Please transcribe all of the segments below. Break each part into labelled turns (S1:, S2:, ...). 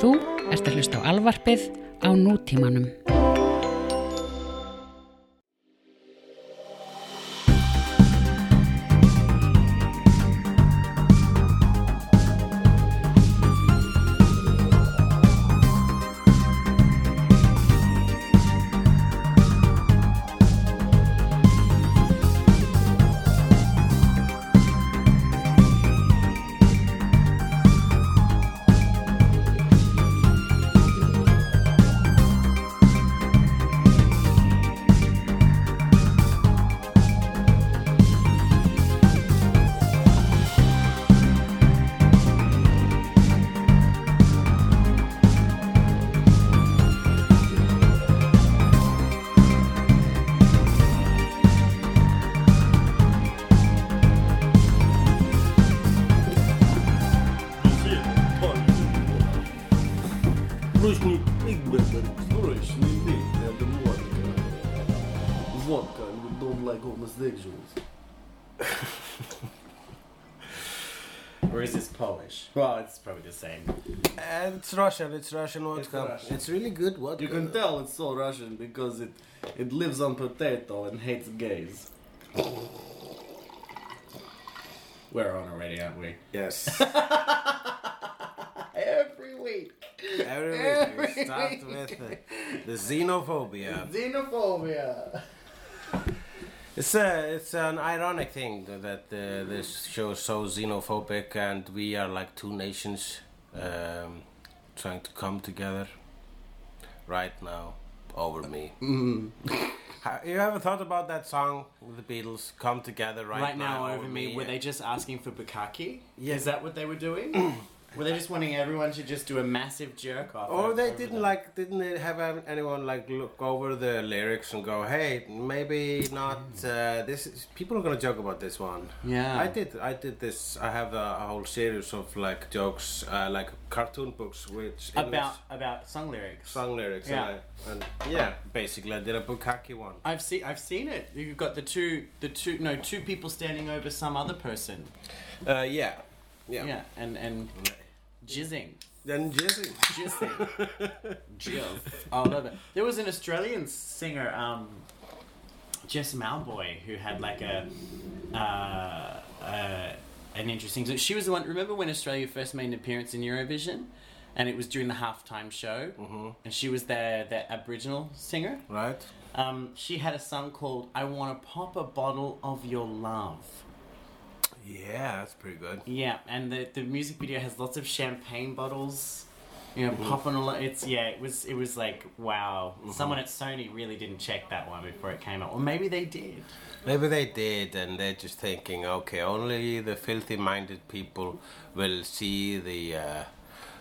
S1: Þú ert að hlusta á alvarpið á nútímanum.
S2: It's
S3: Russian. It's Russian vodka. It's,
S4: Russian.
S3: really good vodka.
S4: You can tell it's so Russian because it it lives on potato and hates gays.
S2: We're on already, aren't we?
S3: Yes.
S2: Every week.
S3: Every week we start with uh, the xenophobia.
S2: Xenophobia.
S3: It's a, it's an ironic thing that uh, this show is so xenophobic, and we are like two nations um, trying to come together right now over me. Mm-hmm. Ha- You ever thought about that song with the Beatles? Come together right,
S2: Right, now, over me, were they just asking for bukkake?
S3: Yeah.
S2: Is that what they were doing? were they just wanting everyone to just do a massive jerk off?
S3: Or they didn't
S2: them?
S3: like, didn't they have anyone like look over the lyrics and go, "Hey, maybe not. Uh, this is, people are gonna joke about this one."
S2: Yeah.
S3: I did. I did this. I have a, a whole series of like jokes, uh, like cartoon books, which English
S2: About about song lyrics.
S3: song lyrics.
S2: Yeah.
S3: And, I, and yeah, basically, I did a bukkake one.
S2: I've seen I've seen it. You've got the two the two no two people standing over some other person.
S3: Uh, yeah, yeah.
S2: Yeah, and and jizzing.
S3: Then Jesse.
S2: Jizzing. Jizz. Oh, I love it. There was an Australian singer, um, Jess Mauboy, who had like a uh, uh, an interesting. She was the one. Remember when Australia first made an appearance in Eurovision, and it was during the halftime show, mm-hmm. and she was their their Aboriginal singer.
S3: Right.
S2: Um, she had a song called "I Want to Pop a Bottle of Your Love."
S3: Yeah, that's pretty good.
S2: Yeah, and the the music video has lots of champagne bottles, you know, popping a lot. It's yeah, it was it was like wow. Someone at Sony really didn't check that one before it came out, or maybe they did.
S3: Maybe they did, and they're just thinking, okay, only the filthy-minded people will see the uh,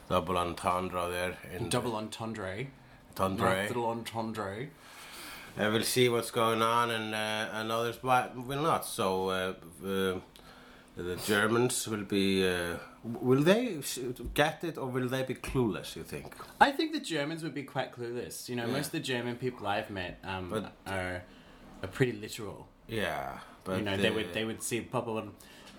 S3: double entendre there in
S2: Double entendre,
S3: entendre.
S2: nice little entendre.
S3: I will see what's going on, and uh, and others but will not. So uh, uh, the Germans will be. Uh, will they get it, or will they be clueless? You think?
S2: I think the Germans would be quite clueless. You know,
S3: Yeah.
S2: most of the German people I've met um,
S3: But-
S2: are are pretty literal.
S3: Yeah, but
S2: you know, they
S3: uh,
S2: would they would see Papa one.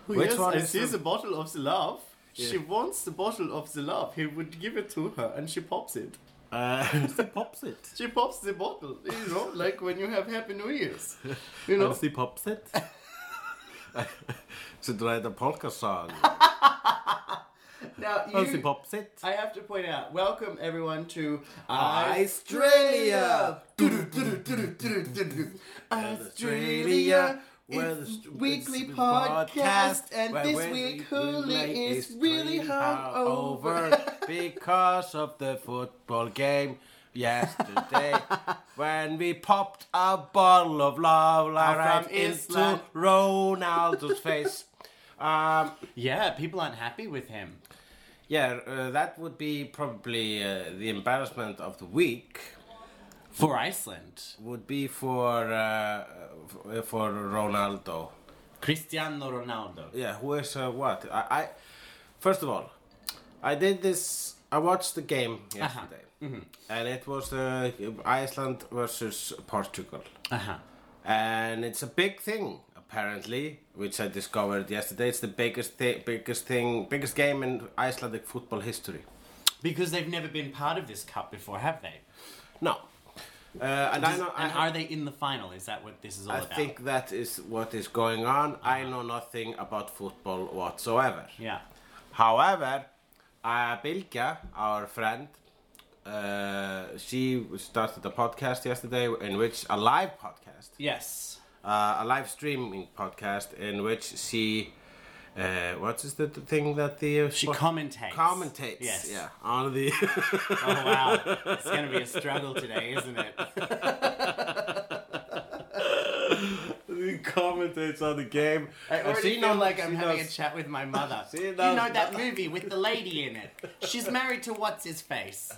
S3: Which one is
S2: sees
S3: the-
S2: a bottle of the love. She wants the bottle of the love. He would give it to her, and she pops it.
S3: Uh, she pops it.
S2: She pops the bottle, you know, like when you have Happy New Year's. You know,
S3: she pops it. Should write a polka song.
S2: now you,
S3: pops it.
S2: I have to point out, welcome everyone to
S3: Australia.
S2: Australia.
S3: where the
S2: weekly
S3: it's
S2: podcast, and this
S3: we-
S2: week
S3: we
S2: Hooli is really hungover.
S3: because of the football game yesterday when we popped a bottle of love right into. Ronaldo's face. Um,
S2: Yeah, people aren't happy with him.
S3: yeah, uh, that would be probably uh, the embarrassment of the week.
S2: For Iceland,
S3: Would be for uh, f- for Ronaldo.
S2: Cristiano Ronaldo.
S3: Yeah, who is uh, what? I, I first of all, I did this. I watched the game yesterday, and it was uh, Iceland versus Portugal,
S2: Uh huh.
S3: and it's a big thing apparently, which I discovered yesterday. It's the biggest thi- biggest thing, biggest game in Icelandic football history.
S2: Because they've never been part of this cup before, have they?
S3: No. Uh, and I know. I
S2: and
S3: have-
S2: are they in the final? Is that what this is all
S3: I
S2: about?
S3: I think that is what is going on. I know nothing about football whatsoever.
S2: Yeah.
S3: However, uh, Bilga, our friend, uh, she started a podcast yesterday in which a live podcast,
S2: Yes.
S3: Uh, a live streaming podcast in which she, uh, what is the thing that the uh,
S2: She commentates.
S3: commentates,
S2: Yes.
S3: yeah, on the
S2: Oh wow, it's going to be a struggle today, isn't it?
S3: the commentates on the game.
S2: I already
S3: she
S2: feel
S3: knows-
S2: like I'm having a chat with my mother.
S3: She
S2: you know that movie with the lady in it. She's married to what's his face.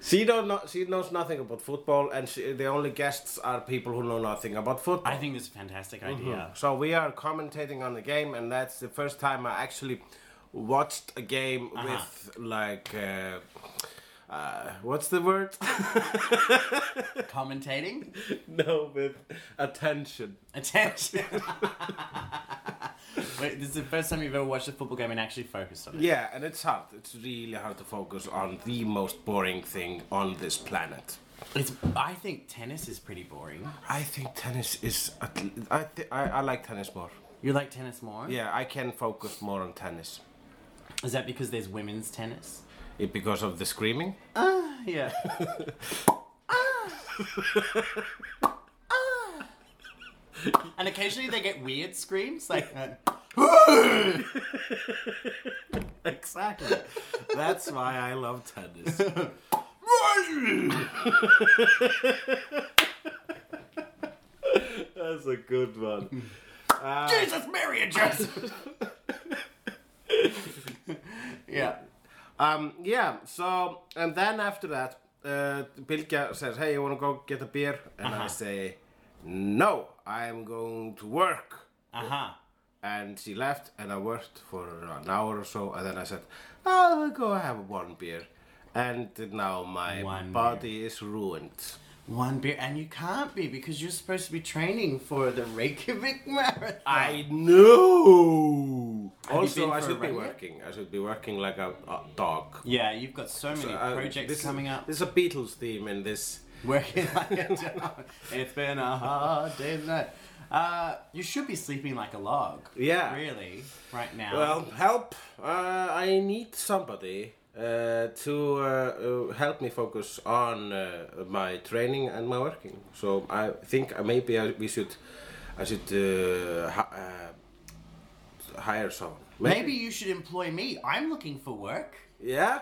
S3: She don't know. She knows nothing about football, and she, the only guests are people who know nothing about football.
S2: I think it's a fantastic idea.
S3: So we are commentating on the game, and that's the first time I actually watched a game
S2: Uh-huh.
S3: with like, uh, uh, what's the word?
S2: Commentating,
S3: no, with attention.
S2: attention. Wait, this is the first time you've ever watched a football game and actually focused on it.
S3: Yeah, and it's hard. It's really hard to focus on the most boring thing on this planet.
S2: It's, I think tennis is pretty boring.
S3: I think tennis is. I, th- I I like tennis more.
S2: You like tennis more?
S3: Yeah, I can focus more on tennis.
S2: Is that because there's women's tennis?
S3: It, because of the screaming.
S2: Ah yeah. and occasionally they get weird screams, like. Uh,
S3: Exactly. That's why I love tennis. That's a good one.
S2: Jesus, Mary, and Joseph. yeah.
S3: Um, yeah, so, and then after that, uh, Bilge says, hey, you want to go get a beer? And I say, no, I'm going to work.
S2: Uh huh.
S3: And she left, and I worked for an hour or so, and then I said, I'll go have one beer. And now my
S2: One
S3: body is ruined.
S2: One beer, and you can't be because you're supposed to be training for the Reykjavik Marathon.
S3: I know.
S2: Have
S3: also, I should be working. I should be working like a, a dog.
S2: Yeah, you've got so many
S3: Uh,
S2: projects coming up.
S3: There's a Beatles theme in this.
S2: Working like a dog. It's been a hard day's night. Uh, you should be sleeping like a log.
S3: Yeah.
S2: Really, right now.
S3: Well, help! Uh, I need somebody uh, to uh, uh, help me focus on uh, my training and my working. So I think maybe I, we should, I should uh, hi- uh, hire someone.
S2: maybe you should employ me. I'm looking for work.
S3: Yeah.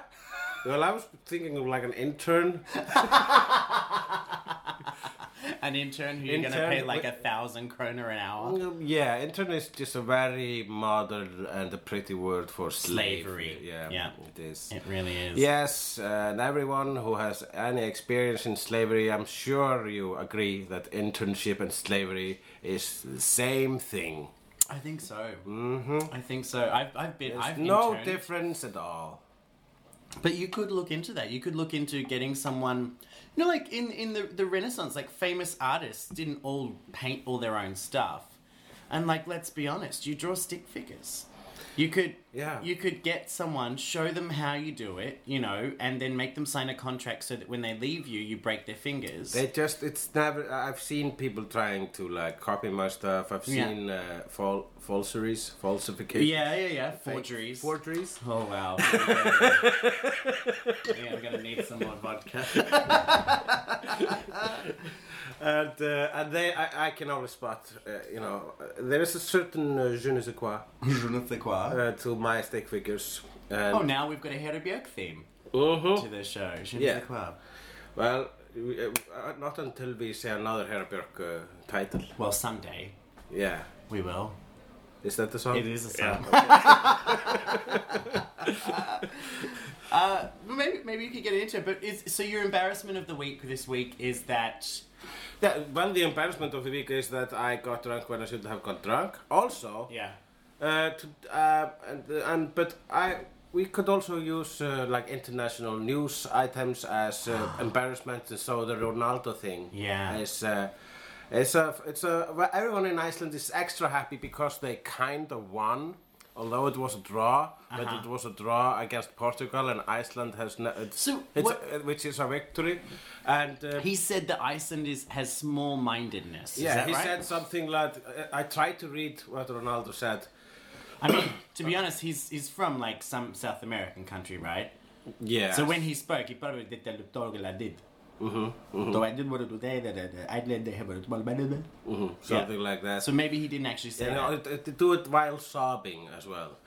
S3: Well, I was thinking of like an intern.
S2: An intern who you're gonna
S3: Intern
S2: pay like a
S3: with-
S2: thousand kroner an hour.
S3: Um, Yeah, intern is just a very modern and a pretty word for slavery.
S2: Slavery,
S3: Yeah,
S2: yeah.
S3: it is.
S2: It really is.
S3: Yes, and everyone who has any experience in slavery, I'm sure you agree that internship and slavery is the same thing.
S2: I think so. Mm-hmm. I think so. I've, I've been.
S3: There's
S2: I've
S3: no
S2: interned.
S3: difference at all.
S2: But you could look into that. You could look into getting someone, you know, like in in the the Renaissance, like famous artists didn't all paint all their own stuff, and like let's be honest, you draw stick figures. You could
S3: Yeah.
S2: You could get someone, show them how you do it, you know, and then make them sign a contract so that when they leave you, you break their fingers.
S3: They just, it's never, I've seen people trying to like copy my stuff. I've
S2: Yeah.
S3: seen uh, fal- falseries, falsifications.
S2: yeah, yeah, yeah. Forgeries.
S3: Forgeries.
S2: Oh wow. yeah, I'm gonna need some more vodka.
S3: And uh, and they, I, I can always spot, uh, you know, uh, there is a certain uh, je ne sais quoi uh, to my stick figures. And,
S2: Oh, now we've got a Hera Björk theme
S3: Mhm.
S2: to the show. Je ne
S3: Yeah.
S2: sais quoi.
S3: Well, we- uh, not until we see another Hera Björk uh, title.
S2: Well, someday
S3: Yeah.
S2: we will.
S3: Is that the song?
S2: It is a song. uh, maybe maybe you could get into it. But is so your embarrassment of the week this week is that
S3: Yeah, well, the embarrassment of the week is that I got drunk when I shouldn't have got drunk. Also,
S2: yeah
S3: uh, to, uh, and, and but I we could also use uh, like international news items as uh, embarrassment. So the Ronaldo thing,
S2: Yeah.
S3: is. Uh, it's a, it's a, well, everyone in Iceland is extra happy because they kind of won although it was a draw, but
S2: Uh-huh.
S3: it was a draw against Portugal, and Iceland has it's,
S2: So
S3: it's uh, which is a victory, and uh,
S2: He said that Iceland is has small mindedness.
S3: yeah,
S2: is that
S3: he
S2: right?
S3: said something like uh, I tried to read what Ronaldo said.
S2: I mean, to be honest, he's he's from like some South American country, right?
S3: Yeah.
S2: So when he spoke, he probably did the Torgela did.
S3: Mm-hmm,
S2: So I did it was there, that Iceland they have a small mindedness.
S3: mhm, something like that.
S2: So maybe he didn't actually say
S3: know,
S2: that.
S3: it, it, do it while sobbing as well,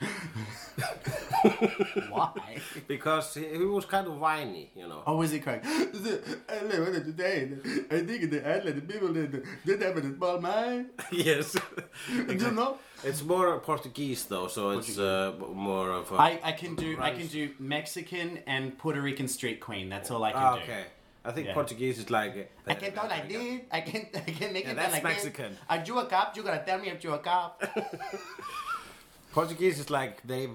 S2: Why?
S3: because he, he was kind of whiny, you know.
S2: Or was he crying? I live today. I think the Iceland people did did have a small mind.
S3: yes.
S2: You know?
S3: It's more Portuguese though, so it's uh, more of a.
S2: I, I can do I can do Mexican and Puerto Rican street queen. That's all I can
S3: Ah,
S2: do.
S3: okay. I think
S2: Yeah.
S3: Portuguese is like.
S2: I can talk like this. I can I can make
S3: Yeah,
S2: it
S3: that's
S2: like
S3: Mexican.
S2: This. I drew a cop? You gotta tell me if you a cop.
S3: Portuguese is like they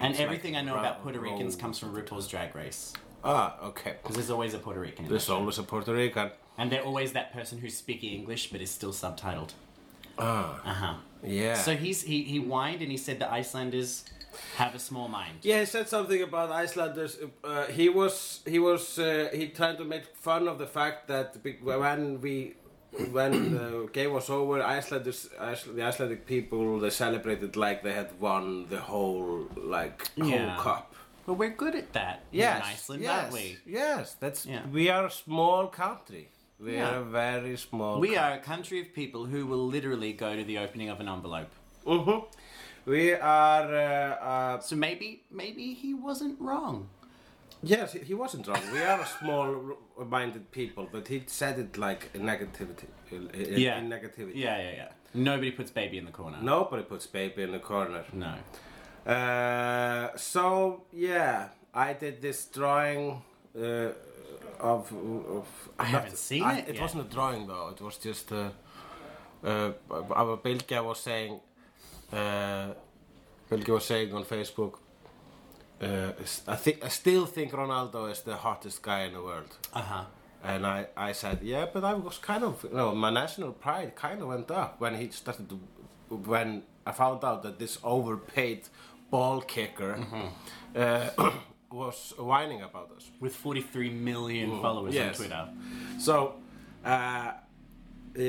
S2: and everything I know about Puerto Ricans comes from RuPaul's Drag Race.
S3: Ah, okay.
S2: Because there's always a Puerto Rican.
S3: There's always a Puerto Rican.
S2: And they're always that person who's speaking English but is still subtitled.
S3: Ah,
S2: Uh huh.
S3: yeah.
S2: So he's he he whined and he said the Icelanders have a small mind.
S3: Yeah, he said something about Icelanders. Uh, he was he was uh, he tried to make fun of the fact that when we when the game was over, Icelanders Iceland, the Icelandic people they celebrated like they had won the whole like whole
S2: Yeah.
S3: cup.
S2: But we're good at that here in Iceland,
S3: yes,
S2: aren't we?
S3: Yes, that's
S2: Yeah.
S3: we are a small country. We
S2: Yeah.
S3: are a very small.
S2: We are a country of people who will literally go to the opening of an envelope.
S3: hmm We are. Uh, uh,
S2: So maybe maybe he wasn't wrong.
S3: yes, he- he wasn't wrong. We are a small-minded people, but he said it like in negativity. In, in-
S2: Yeah.
S3: in negativity.
S2: Yeah, yeah, yeah. Nobody puts baby in the corner.
S3: Nobody puts baby in the corner.
S2: No.
S3: Uh, so yeah, I did this drawing uh, of, of.
S2: I haven't seen
S3: I-
S2: it
S3: It
S2: yet.
S3: wasn't a drawing though. It was just. Uh, uh, our Bilge was saying. Uh, Bilge was saying on Facebook. Uh, I think I still think Ronaldo is the hottest guy in the world.
S2: Uh huh.
S3: And I, I said, yeah, but I was kind of, you know, my national pride kind of went up when he started to, when I found out that this overpaid ball kicker uh, was whining about us.
S2: With 43 million followers
S3: yes.
S2: on Twitter.
S3: So, uh, uh,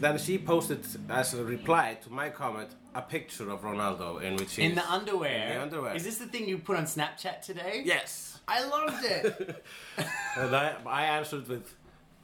S3: then she posted as a reply to my comment a picture of Ronaldo in which he
S2: In
S3: is-
S2: the underwear.
S3: In the underwear.
S2: Is this the thing you put on Snapchat today?
S3: Yes.
S2: I loved it.
S3: and I, I answered with,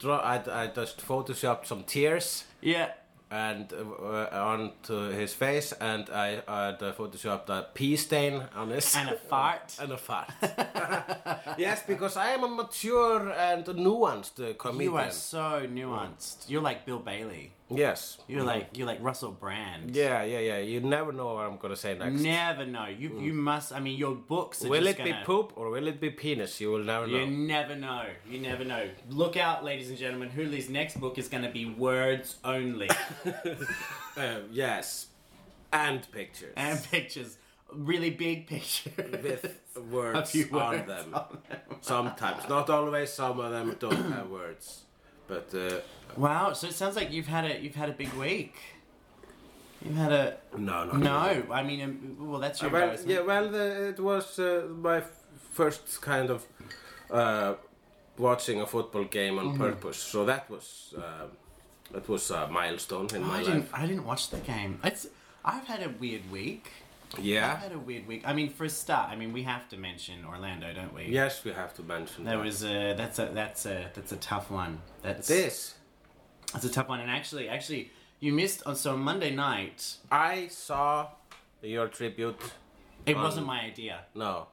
S3: I, I just photoshopped some tears.
S2: yeah.
S3: And uh, onto his face, and I uh, photoshopped a pee stain on his
S2: And a fart.
S3: and a fart. yes, because I am a mature and nuanced uh, comedian.
S2: You are so nuanced. You're like Bill Bailey.
S3: Yes.
S2: You're like you're like Russell Brand.
S3: Yeah, yeah, yeah. You never know what I'm gonna say next.
S2: Never know. You you must. I mean, your books. Are
S3: will it be
S2: gonna,
S3: poop or will it be penis? You will never know.
S2: You never know. You never know. Look out, ladies and gentlemen. Huli's next book is going to be words only
S3: Uh, yes, and pictures
S2: and pictures, really big pictures
S3: with words, on,
S2: words
S3: them.
S2: on them.
S3: Sometimes, not always. Some of them don't have words, but. Uh,
S2: Wow. So it sounds like you've had a you've had a big week. You've had a
S3: no, no,
S2: no. I mean, um, well, that's your
S3: well,
S2: embarrassment.
S3: yeah, well, the, it was uh, my f- first kind of uh, watching a football game on purpose. So that was uh, that was a milestone in
S2: Oh,
S3: my
S2: I didn't.
S3: life.
S2: I didn't watch the game. It's. I've had a weird week.
S3: Yeah.
S2: had a weird week. I mean, for a start, I mean, we have to mention Orlando, don't we?
S3: Yes, we have to mention
S2: That
S3: that.
S2: was a that's a that's a that's a tough one. That's
S3: this.
S2: that's a tough one. And actually, actually, you missed. On, so Monday night,
S3: I saw your tribute.
S2: it
S3: On-
S2: wasn't my idea.
S3: No.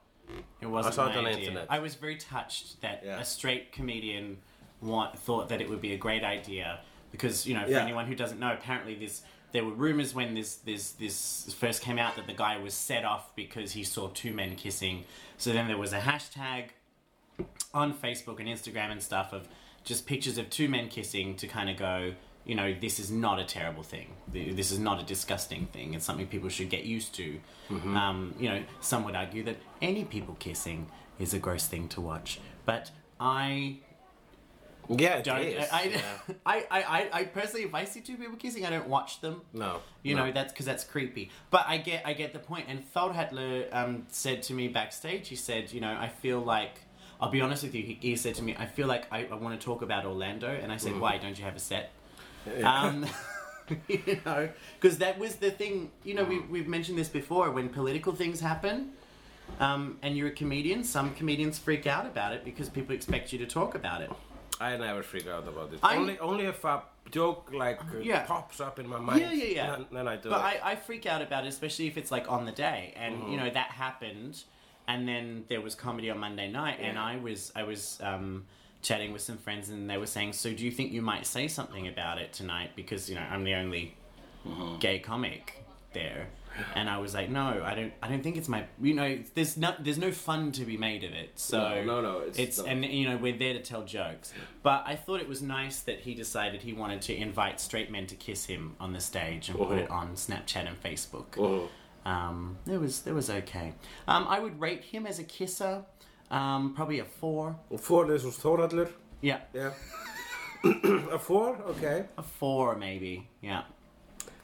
S2: It wasn't
S3: saw
S2: my
S3: it on the
S2: idea.
S3: internet.
S2: I was very touched that
S3: Yeah.
S2: a straight comedian want, thought that it would be a great idea because you know for
S3: Yeah.
S2: anyone who doesn't know, apparently this there were rumors when this this this first came out that the guy was set off because he saw two men kissing. So then there was a hashtag on Facebook and Instagram and stuff of just pictures of two men kissing to kind of go, you know, this is not a terrible thing. This is not a disgusting thing. It's something people should get used to. Um, you know, some would argue that any people kissing is a gross thing to watch. But I
S3: Yeah, it
S2: don't.
S3: is,
S2: I,
S3: yeah.
S2: I, I, I, I personally, if I see two people kissing, I don't watch them.
S3: No,
S2: You
S3: no.
S2: know, that's because that's creepy. But I get, I get the point. And Feldhatler um, said to me backstage, he said, you know, I feel like, I'll be honest with you. He, he said to me, I feel like I, I want to talk about Orlando, and I said, why don't you have a set? Um, you know, because that was the thing. You know, we, we've mentioned this before. When political things happen, um, and you're a comedian, some comedians freak out about it because people expect you to talk about it.
S3: I never freak out about it.
S2: I-
S3: only, only if a joke like uh,
S2: Yeah.
S3: pops up in my mind.
S2: Yeah, yeah, yeah.
S3: Then, then I do
S2: But
S3: it.
S2: I, I freak out about it, especially if it's like on the day, and you know that happened, and then there was comedy on Monday night, and I was I was um, chatting with some friends, and they were saying, "So do you think you might say something about it tonight? Because you know I'm the only gay comic there." And I was like, no, I don't. I don't think it's my. You know, there's no. There's no fun to be made of it. So
S3: No, no, no, it's
S2: it's and you know we're there to tell jokes. But I thought it was nice that he decided he wanted to invite straight men to kiss him on the stage and put it on Snapchat and Facebook.
S3: Oh.
S2: Um, it was it was okay. Um, I would rate him as a kisser, um, probably a four.
S3: Og Four, this was Thorallur.
S2: Yeah,
S3: Yeah. a four? Okay.
S2: a four maybe. Yeah,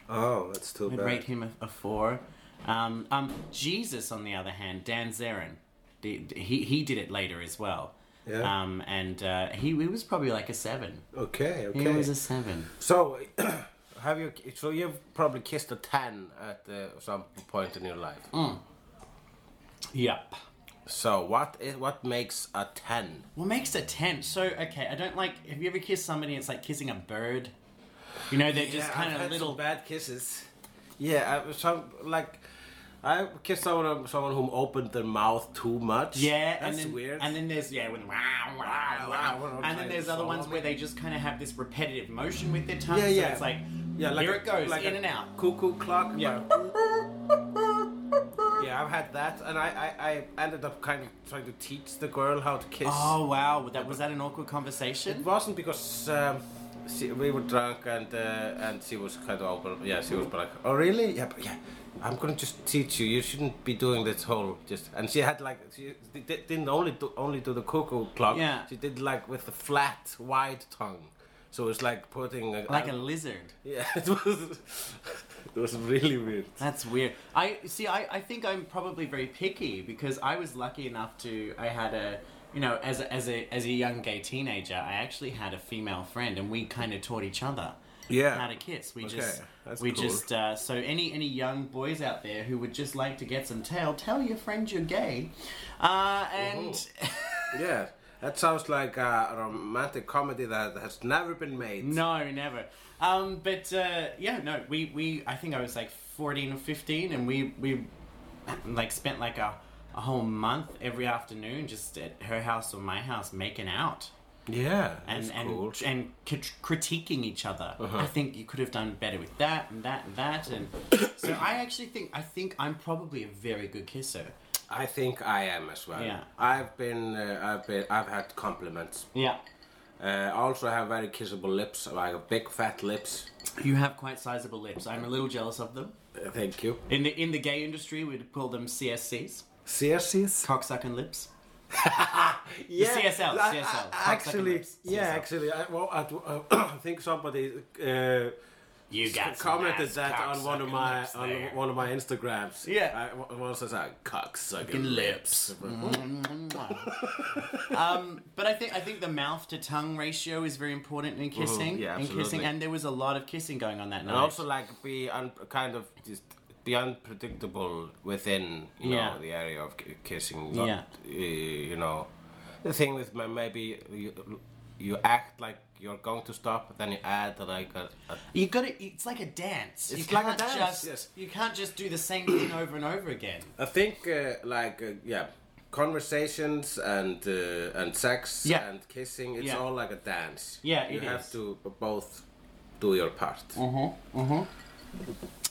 S3: Oh, that's too
S2: I'd
S3: bad.
S2: rate him a, a four. Um, um, Jesus, on the other hand, Dan Zarin, the, he he did it later as well.
S3: Yeah.
S2: Um, and uh, he, he was probably like a seven.
S3: Okay, okay.
S2: He was a seven.
S3: So, have you? So you've probably kissed a ten at uh, some point in your life.
S2: Mm. Yep.
S3: So what is what makes a ten?
S2: What makes a ten? So okay, I don't like. Have you ever kissed somebody? It's like kissing a bird. You know, they're just kind of little.
S3: bad kisses. Yeah, I, some like I kissed someone someone who opened their mouth too much.
S2: Yeah,
S3: that's
S2: and then,
S3: weird.
S2: And then there's yeah, when wow, wow, wow. and then there's other ones where they just kind of have this repetitive motion with their tongue.
S3: Yeah, yeah.
S2: So it's like
S3: yeah, like
S2: here
S3: a-
S2: it goes
S3: like
S2: in and out.
S3: Cuckoo clock.
S2: Yeah.
S3: Yeah, I've had that, and I, I, I ended up kind of trying to teach the girl how to kiss.
S2: Oh wow, that was that an awkward conversation?
S3: It wasn't because um, she, we were drunk and uh, and she was kind of open. Yeah, she was like, "Oh really? Yeah, but yeah, I'm gonna just teach you. You shouldn't be doing this whole just." And she had like she di- didn't only do, only do the cuckoo clock.
S2: Yeah.
S3: She did like with the flat wide tongue. So it's like putting a,
S2: Like a lizard.
S3: yeah. It was it was really weird.
S2: That's weird. I see. I, I think I'm probably very picky because I was lucky enough to. I had a, you know, as a, as a as a young gay teenager, I actually had a female friend, and we kind of taught each other
S3: Yeah.
S2: how to kiss. We
S3: Okay,
S2: just
S3: that's
S2: we
S3: cool.
S2: just uh, so any any young boys out there who would just like to get some tail, tell your friend you're gay, uh, and
S3: Yeah. That sounds like a romantic comedy that has never been made.
S2: no, never. Um, but uh, yeah, no, we we I think I was like fourteen or fifteen, and we we like spent like a, a whole month every afternoon just at her house or my house making out
S3: Yeah,
S2: and and
S3: cool.
S2: and crit- critiquing each other.
S3: Uh-huh.
S2: I think you could have done better with that and that and that, and so I actually think I think I'm probably a very good kisser.
S3: I think I am as well.
S2: Yeah.
S3: I've been, uh, I've been, I've had compliments.
S2: Yeah,
S3: Uh, I also have very kissable lips, like big fat lips.
S2: you have quite sizable lips. I'm a little jealous of them.
S3: Uh, thank you.
S2: In the in the gay industry, we'd call them CSCs,
S3: CSCs?
S2: cocksucking lips.
S3: Yeah,
S2: CSL,
S3: I-
S2: CSL,
S3: I-
S2: cocksucking
S3: actually,
S2: lips,
S3: yeah,
S2: CSL.
S3: actually, I, well, I, I think somebody uh,
S2: You got some
S3: commented
S2: ass
S3: that on one of
S2: cocksucking
S3: my
S2: lips
S3: on
S2: there.
S3: one of my Instagrams.
S2: Yeah.
S3: I, one says like cocksucking
S2: Fucking
S3: lips.
S2: um, but I think I think the mouth to tongue ratio is very important in kissing.
S3: Mm-hmm. yeah,
S2: in kissing,
S3: absolutely.
S2: and there was a lot of kissing going on that night.
S3: And also like be un- kind of just be unpredictable within you
S2: Yeah.
S3: know the area of kissing. Not,
S2: Yeah.
S3: uh, you know, the thing with ma- maybe you, you act like you're going to stop, but then you add like a, a
S2: you got to It's like a dance.
S3: It's
S2: you
S3: like a
S2: can't
S3: dance,
S2: Just,
S3: yes.
S2: You can't just do the same thing over and over again.
S3: I think uh, like uh, yeah, conversations and uh, and sex
S2: Yeah.
S3: and kissing. It's
S2: Yeah.
S3: all like a dance.
S2: Yeah,
S3: you have
S2: is.
S3: to both do your part. Mm-hmm. Mm-hmm.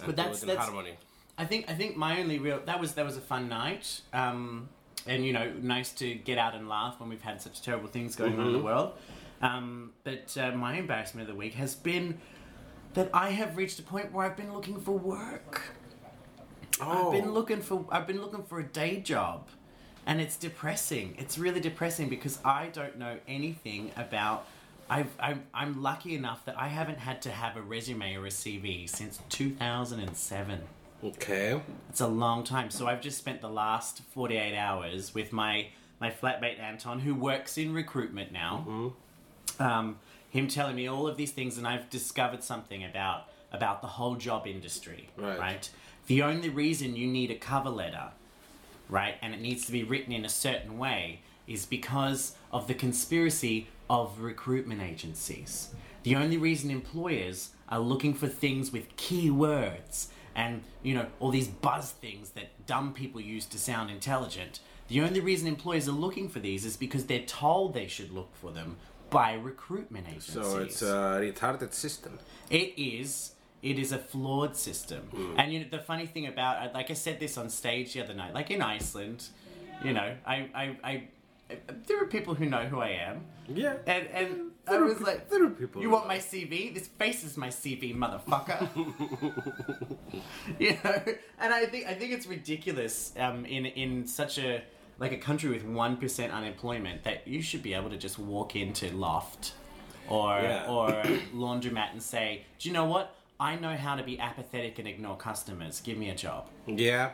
S2: But that's-
S3: in
S2: that's-
S3: harmony.
S2: I think I think my only real that was that was a fun night. Um, and you know, nice to get out and laugh when we've had such terrible things going on in the world. Um, but uh, my embarrassment of the week has been that I have reached a point where I've been looking for work. Oh. I've been looking for I've been looking for a day job, and it's depressing. It's really depressing because I don't know anything about I've, I'm, I'm lucky enough that I haven't had to have a resume or a CV since 2007.
S3: Okay.
S2: It's a long time. So I've just spent the last 48 hours with my, my flatmate Anton, who works in recruitment now. Hmm. Um, him telling me all of these things, and I've discovered something about about the whole job industry.
S3: Right.
S2: The only reason you need a cover letter, right, and it needs to be written in a certain way, is because of the conspiracy of recruitment agencies. The only reason employers are looking for things with keywords and you know all these buzz things that dumb people use to sound intelligent. The only reason employers are looking for these is because they're told they should look for them by recruitment agencies.
S3: So it's a retarded system.
S2: It is. It is a flawed system. Mm. And you know the funny thing about uh, like I said this on stage the other night, like in Iceland, you know, I I, I there are people who know who I am.
S3: Yeah.
S2: And and I was like
S3: there are people
S2: You want my CV? This face is my CV, motherfucker. you know? And I think I think it's ridiculous um in in such a like a country with one percent unemployment that you should be able to just walk into loft or
S3: Yeah.
S2: or laundromat and say, Do you know what? I know how to be apathetic and ignore customers. Give me a job.
S3: Yeah.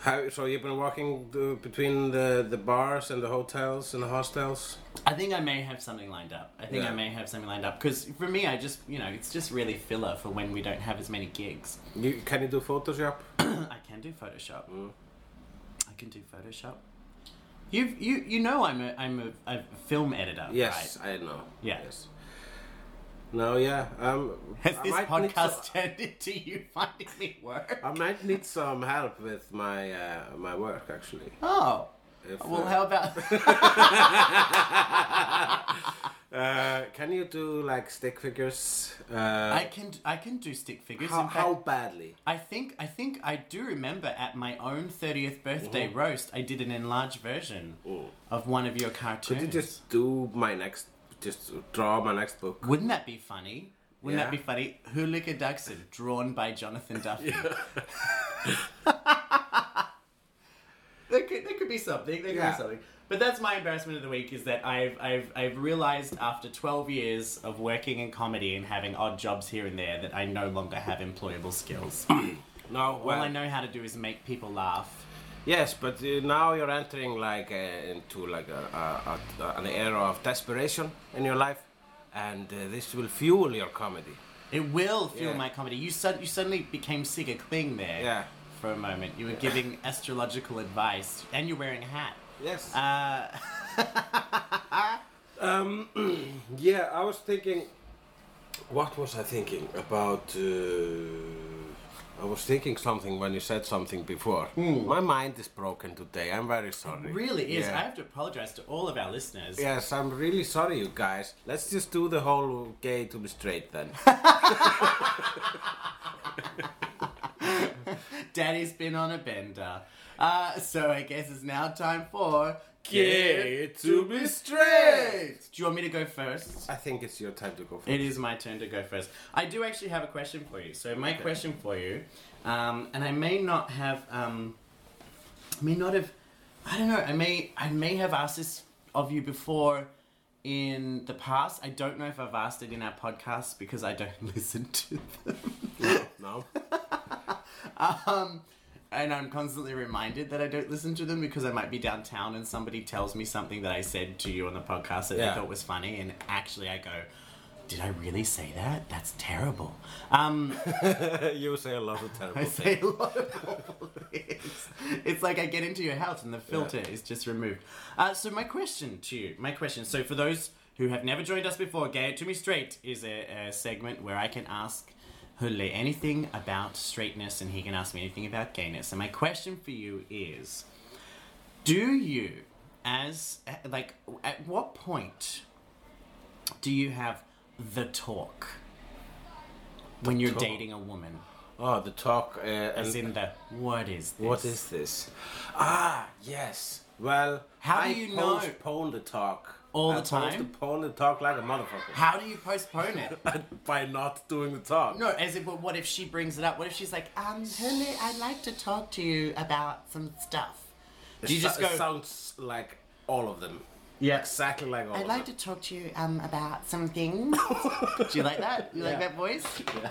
S3: How, so you've been walking the, between the, the bars and the hotels and the hostels?
S2: I think I may have something lined up. I think
S3: Yeah.
S2: I may have something lined up because for me, I just you know it's just really filler for when we don't have as many gigs.
S3: You, can you do Photoshop?
S2: I can do Photoshop. Mm. I can do Photoshop. You you you know I'm a I'm a, a film editor.
S3: Yes,
S2: Right?
S3: I know.
S2: Yeah.
S3: Yes. No, yeah. Um,
S2: Has
S3: I
S2: this podcast
S3: so-
S2: turned into you finding me work?
S3: I might need some help with my uh, my work actually.
S2: Oh.
S3: If,
S2: Well,
S3: uh,
S2: how about
S3: uh, can you do like stick figures? Uh,
S2: I can I can do stick figures.
S3: how,
S2: fact,
S3: how badly?
S2: I think I think I do remember at my own 30th birthday
S3: Mm-hmm.
S2: roast, I did an enlarged version of one of your cartoons.
S3: Could you just do my next? Just draw my next book.
S2: Wouldn't that be funny? Wouldn't that be funny? Hugleikur Dagsson, drawn by Jonathan Duffy. there, could, there could be something. There could
S3: Yeah.
S2: be something. But that's my embarrassment of the week is that I've, I've, I've realized after 12 years of working in comedy and having odd jobs here and there that I no longer have employable skills.
S3: No,
S2: All I know how to do is make people laugh.
S3: Yes, but uh, now you're entering like uh, into like a, a, a, an era of desperation in your life, and uh, this will fuel your comedy.
S2: It will fuel
S3: Yeah.
S2: my comedy. You, sud- you suddenly became Sigga Kling there
S3: Yeah.
S2: for a moment. You were giving astrological advice and you're wearing a hat.
S3: Yes.
S2: Uh,
S3: Um, yeah, I was thinking. What was I thinking about? I was thinking something when you said something before. My mind is broken today. I'm very sorry.
S2: It really is.
S3: Yeah.
S2: I have to apologize to all of our listeners.
S3: Yes, I'm really sorry, you guys. Let's just do the whole gay to be straight then.
S2: Daddy's been on a bender. Uh, so I guess it's now time for
S3: Gay to be
S2: straight. Do you want me to go first?
S3: I think it's your time to go first.
S2: It is my turn to go first. I do actually have a question for you. So my question for you, um, and I may not have, um, I may not have, I don't know. I may, I may have asked this of you before in the past. I don't know if I've asked it in our podcast because I don't listen to them.
S3: No.
S2: Um, and I'm constantly reminded that I don't listen to them because I might be downtown and somebody tells me something that I said to you on the podcast that
S3: Yeah.
S2: I thought was funny, and actually I go, "Did I really say that? That's terrible." Um,
S3: you say a lot of terrible
S2: I
S3: things.
S2: say a lot of awful things. It's like I get into your house and the filter is just removed. Uh, so my question to you, my question. So for those who have never joined us before, "Gay It to Me Straight" is a, a segment where I can ask Hule anything about straightness and he can ask me anything about gayness. And my question for you is, do you, as like, at what point do you have the talk when you're
S3: talk?
S2: dating a woman?
S3: Oh, the talk. Uh,
S2: As in the what is this?
S3: what is this? Ah, yes. Well,
S2: How do
S3: I
S2: you know?
S3: postpone the talk
S2: All
S3: I
S2: the time?
S3: Postpone the talk like a motherfucker
S2: How do you postpone it?
S3: by not doing the talk.
S2: no, as if but what if she brings it up? What if she's like, um, Hurley, I'd like to talk to you about some stuff. Do you
S3: It
S2: just
S3: so-
S2: go?
S3: It sounds like all of them.
S2: Yeah.
S3: exactly like all of them.
S2: I'd like
S3: them.
S2: to talk to you um, about some things. do you like that? You like that voice?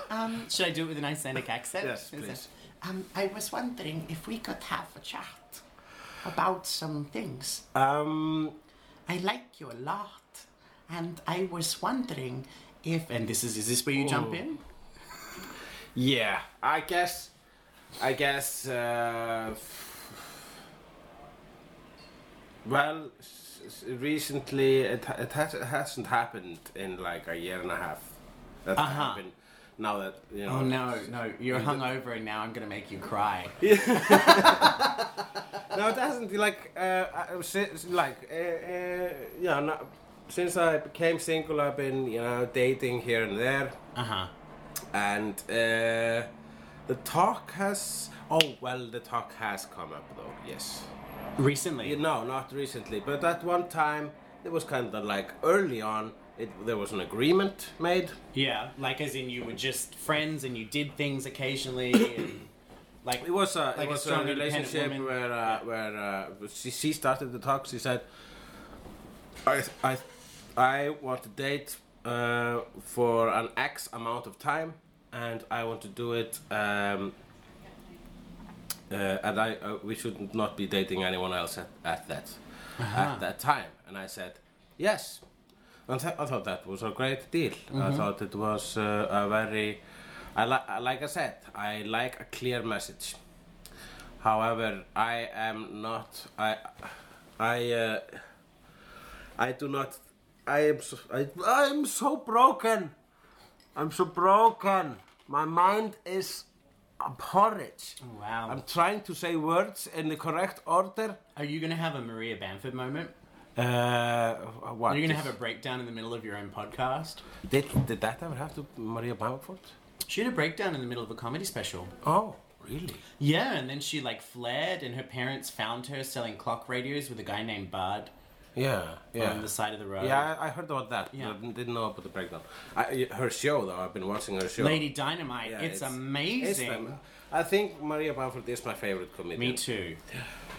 S2: Um, should I do it with an Icelandic accent?
S3: Yes, please.
S2: it- Um, I was wondering if we could have a chat about some things.
S3: Um,
S2: I like you a lot, and I was wondering if. And this is is this where you jump in?
S3: yeah, I guess, I guess. Uh, well, recently it it, has, it hasn't happened in like a year and a half. That
S2: Uh-huh.
S3: happened now that you know.
S2: Oh no, no, you're hungover, and now I'm gonna make you cry.
S3: No, it hasn't. Like, uh, since, like, uh, uh, yeah, no, since I became single, I've been, you know, dating here and there,
S2: Uh huh.
S3: and uh, the talk has. Oh well, the talk has come up though. Yes.
S2: Recently.
S3: Know, not recently, but at one time it was kind of like early on. It, there was an agreement made.
S2: Yeah, like as in you were just friends and you did things occasionally. And, like
S3: It was a
S2: Like
S3: it was a
S2: strong,
S3: relationship where uh, where uh, she, she started the talk. She said, "I I I want to date uh, for an X amount of time, and I want to do it." Um, uh, and I uh, we should not be dating anyone else at, at that at that time. And I said, "Yes." And th- I thought that was a great deal. I thought it was uh, a very, I li- like I said, I like a clear message. However, I am not. I, I, uh, I do not. I am. So, I, I'm so broken. I'm so broken. My mind is a porridge.
S2: wow.
S3: I'm trying to say words in the correct order.
S2: Are you gonna have a Maria Bamford moment?
S3: Uh, what?
S2: Are you gonna have a breakdown in the middle of your own podcast?
S3: Did did that ever have to Maria Bamford?
S2: She had a breakdown in the middle of a comedy special.
S3: Oh, really?
S2: Yeah, and then she like fled, and her parents found her selling clock radios with a guy named Bud
S3: Yeah, yeah.
S2: on the side of the road.
S3: Yeah, I, I heard about that.
S2: Yeah.
S3: but didn't know about the breakdown. I, her show, though, I've been watching her show.
S2: Lady Dynamite.
S3: Yeah,
S2: it's,
S3: it's
S2: amazing.
S3: them. I think Maria Bamford is my favorite comedian.
S2: Me too.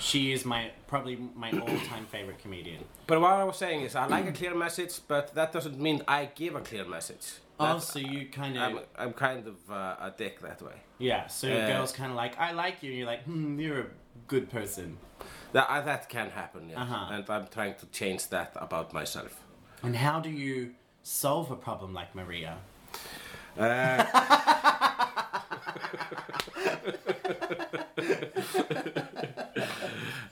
S2: She is my probably my all-time favorite comedian.
S3: But what I was saying is, I like a clear message, but that doesn't mean I give a clear message.
S2: Oh,
S3: That's-
S2: so you kind of
S3: I'm, I'm kind of uh, a dick that way.
S2: yeah. So
S3: Uh,
S2: girls kind of like I like you, and you're like, hmm, you're a good person.
S3: That, uh, that can happen, yeah.
S2: Uh-huh.
S3: And I'm trying to change that about myself.
S2: And how do you solve a problem like Maria?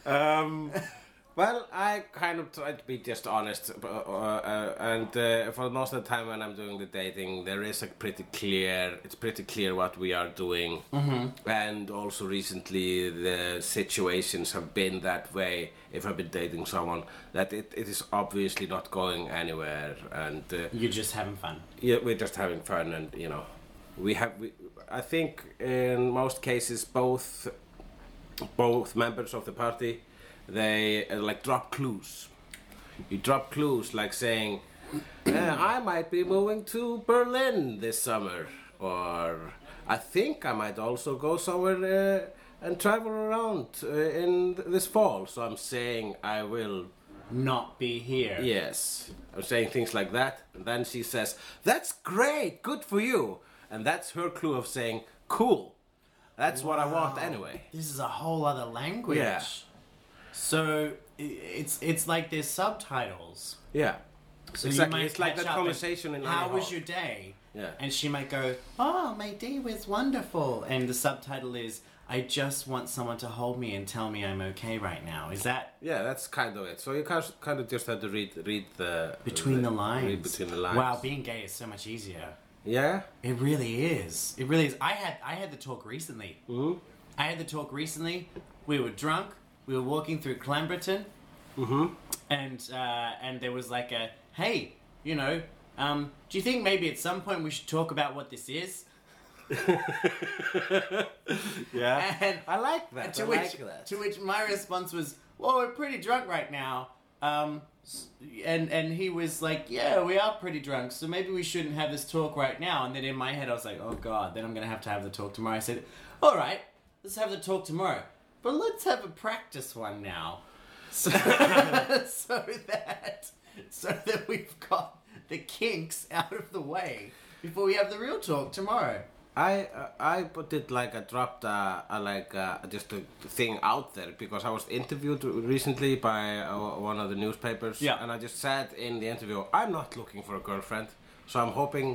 S3: Um, well, I kind of try to be just honest, uh, uh, and uh, for most of the time when I'm doing the dating, there is a pretty clear. It's pretty clear what we are doing, mm-hmm. and also recently the situations have been that way. If I've been dating someone, that it, it is obviously not going anywhere, and uh,
S2: You're just having fun.
S3: yeah, we're just having fun, and you know, we have. We, I think in most cases, both both members of the party, they uh, like drop clues. You drop clues like saying, uh, "I might be moving to Berlin this summer," or "I think I might also go somewhere." Uh, and travel around uh, in th- this fall, so I'm saying I will
S2: Not be here.
S3: Yes. I'm saying things like that. And then she says, That's great, good for you. And that's her clue of saying, Cool. That's what I want anyway.
S2: This is a whole other language.
S3: Yeah.
S2: So it's it's like there's subtitles.
S3: Yeah.
S2: So
S3: Exactly,
S2: You might
S3: it's like that conversation in
S2: How was your day?
S3: Yeah.
S2: And she might go, "Oh, my day was wonderful." And the subtitle is, "I just want someone to hold me and tell me I'm okay right now." Is that
S3: Yeah, that's kind of it. So you kind of, just have to read read the
S2: between the lines?
S3: Read between the lines.
S2: Wow, being gay is so much easier.
S3: Yeah.
S2: It really is. It really is. I had I had the talk recently.
S3: Mhm.
S2: I had the talk recently. We were drunk. We were walking through Klambratún,
S3: Mhm.
S2: and uh, and there was like a hey, you know, um, do you think maybe at some point we should talk about what this is?
S3: Yeah.
S2: And
S3: I like that.
S2: to
S3: I
S2: which
S3: like that.
S2: to which my response was, "Well, we're pretty drunk right now." Um, and and he was like, "Yeah, we are pretty drunk, so maybe we shouldn't have this talk right now." And then in my head, I was like, "Oh God, then I'm gonna have to have the talk tomorrow." I said, "All right, let's have the talk tomorrow, but let's have a practice one now." so, so that so that we've got the kinks out of the way before we have the real talk tomorrow.
S3: I uh, I put it like I dropped a, a like uh just a thing out there because I was interviewed recently by uh, one of the newspapers.
S2: Yeah.
S3: And I just said in the interview, I'm not looking for a girlfriend, so I'm hoping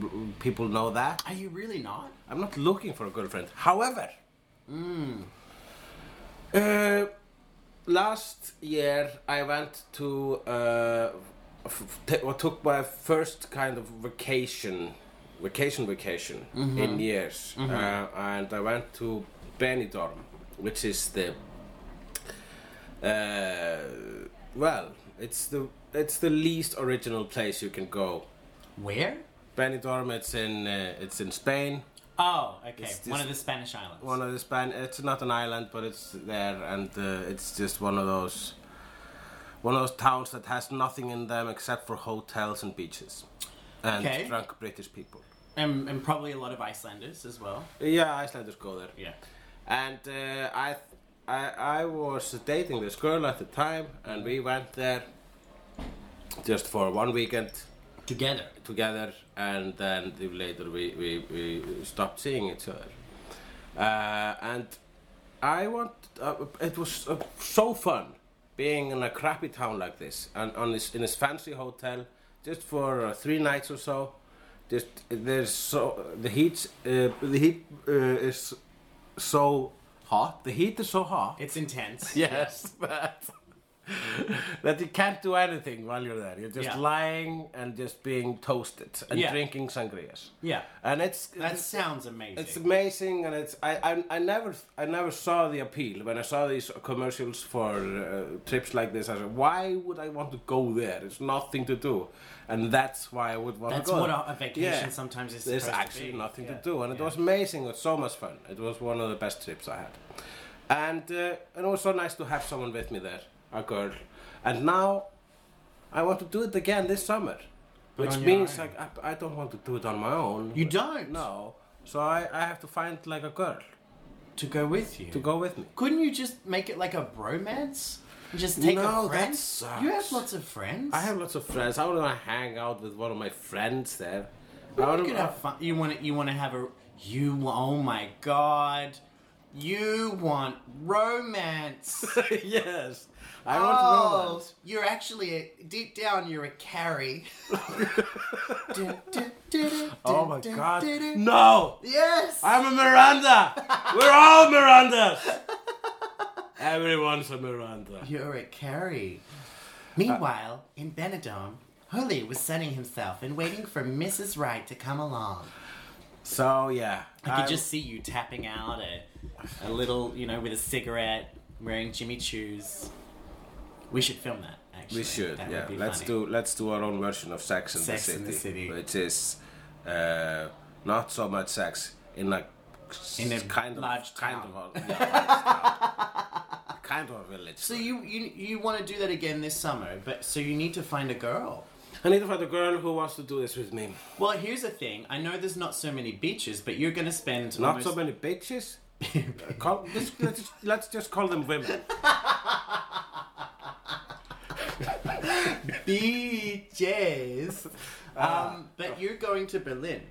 S3: b- people know that
S2: Are you really not?
S3: I'm not looking for a girlfriend. However, uh, last year I went to uh, f- t- what took my first kind of vacation, vacation, vacation in years, uh, and I went to Benidorm, which is the uh, well, it's the it's the least original place you can go.
S2: Where?
S3: Benidorm, it's in uh, it's in Spain.
S2: Oh, okay.
S3: It's
S2: One of the Spanish islands.
S3: one of the span it's not an island but it's there and uh, it's just one of those one of those towns that has nothing in them except for hotels and beaches and
S2: Okay.
S3: drunk british people
S2: and, and probably a lot of Icelanders as well.
S3: yeah icelanders go there
S2: Yeah.
S3: and uh, I, I i was dating this girl at the time and we went there just for one weekend
S2: Together.
S3: together and then later we, we, we stopped seeing each other uh, and I want uh, it was uh, so fun being in a crappy town like this and on this in this fancy hotel just for uh, three nights or so just there's so the heat uh, the heat uh, is so hot the heat is so hot
S2: It's intense.
S3: Yes, but that you can't do anything while you're there. You're just
S2: Yeah.
S3: lying and just being toasted and
S2: Yeah.
S3: drinking sangrias.
S2: Yeah.
S3: And it's
S2: That sounds amazing.
S3: it's amazing, and it's I, I I never I never saw the appeal when I saw these commercials for uh, trips like this. I said, why would I want to go there? It's nothing to do, and that's why I would want
S2: That's
S3: to go.
S2: That's
S3: what
S2: a, a vacation
S3: Yeah.
S2: sometimes is
S3: There's actually
S2: to
S3: nothing to do, and it was amazing. It was so much fun. It was one of the best trips I had, and uh, and it was so nice to have someone with me there, a girl. And now, I want to do it again this summer,
S2: But
S3: which means like I, I don't want to do it on my own.
S2: You don't?
S3: No, so I, I have to find like a girl
S2: To go with you.
S3: to go with me.
S2: Couldn't you just make it like a bromance? Just take
S3: No,
S2: a friend?
S3: that sucks.
S2: You have lots of friends.
S3: I have lots of friends. I want to hang out with one of my friends there. Wanna-
S2: you could have fun. You want to. You want to have a. You. Oh my god. You want romance.
S3: yes, I want
S2: oh,
S3: romance.
S2: you're actually a, deep down. You're a Carrie.
S3: Oh my god, no!
S2: Yes.
S3: I'm a Miranda! We're all Mirandas! Everyone's a Miranda.
S2: You're a Carrie. Meanwhile, in Benidorm, Holy was sunning himself and waiting for Mrs. Wright to come along.
S3: So, yeah.
S2: I
S3: I'm-
S2: could just see you tapping out a, a little, you know, with a cigarette, wearing Jimmy Choos. We should film that. Actually,
S3: We should,
S2: That
S3: yeah. Let's
S2: funny.
S3: do let's do our own version of Sex in,
S2: Sex
S3: the,
S2: in
S3: city,
S2: the City.
S3: which is uh, not so much sex in a
S2: In a
S3: kind of
S2: large
S3: kind
S2: town.
S3: of a, yeah, kind of a village.
S2: So you you you want to do that again this summer, but so you need to find a girl.
S3: I need to find a girl who wants to do this with me.
S2: Well, here's the thing. I know there's not so many beaches, but you're gonna spend
S3: Not
S2: almost-
S3: so many bitches. Uh, call, let's, just, let's just call them women.
S2: beaches.
S3: Ah.
S2: Um, but you're going to Berlin.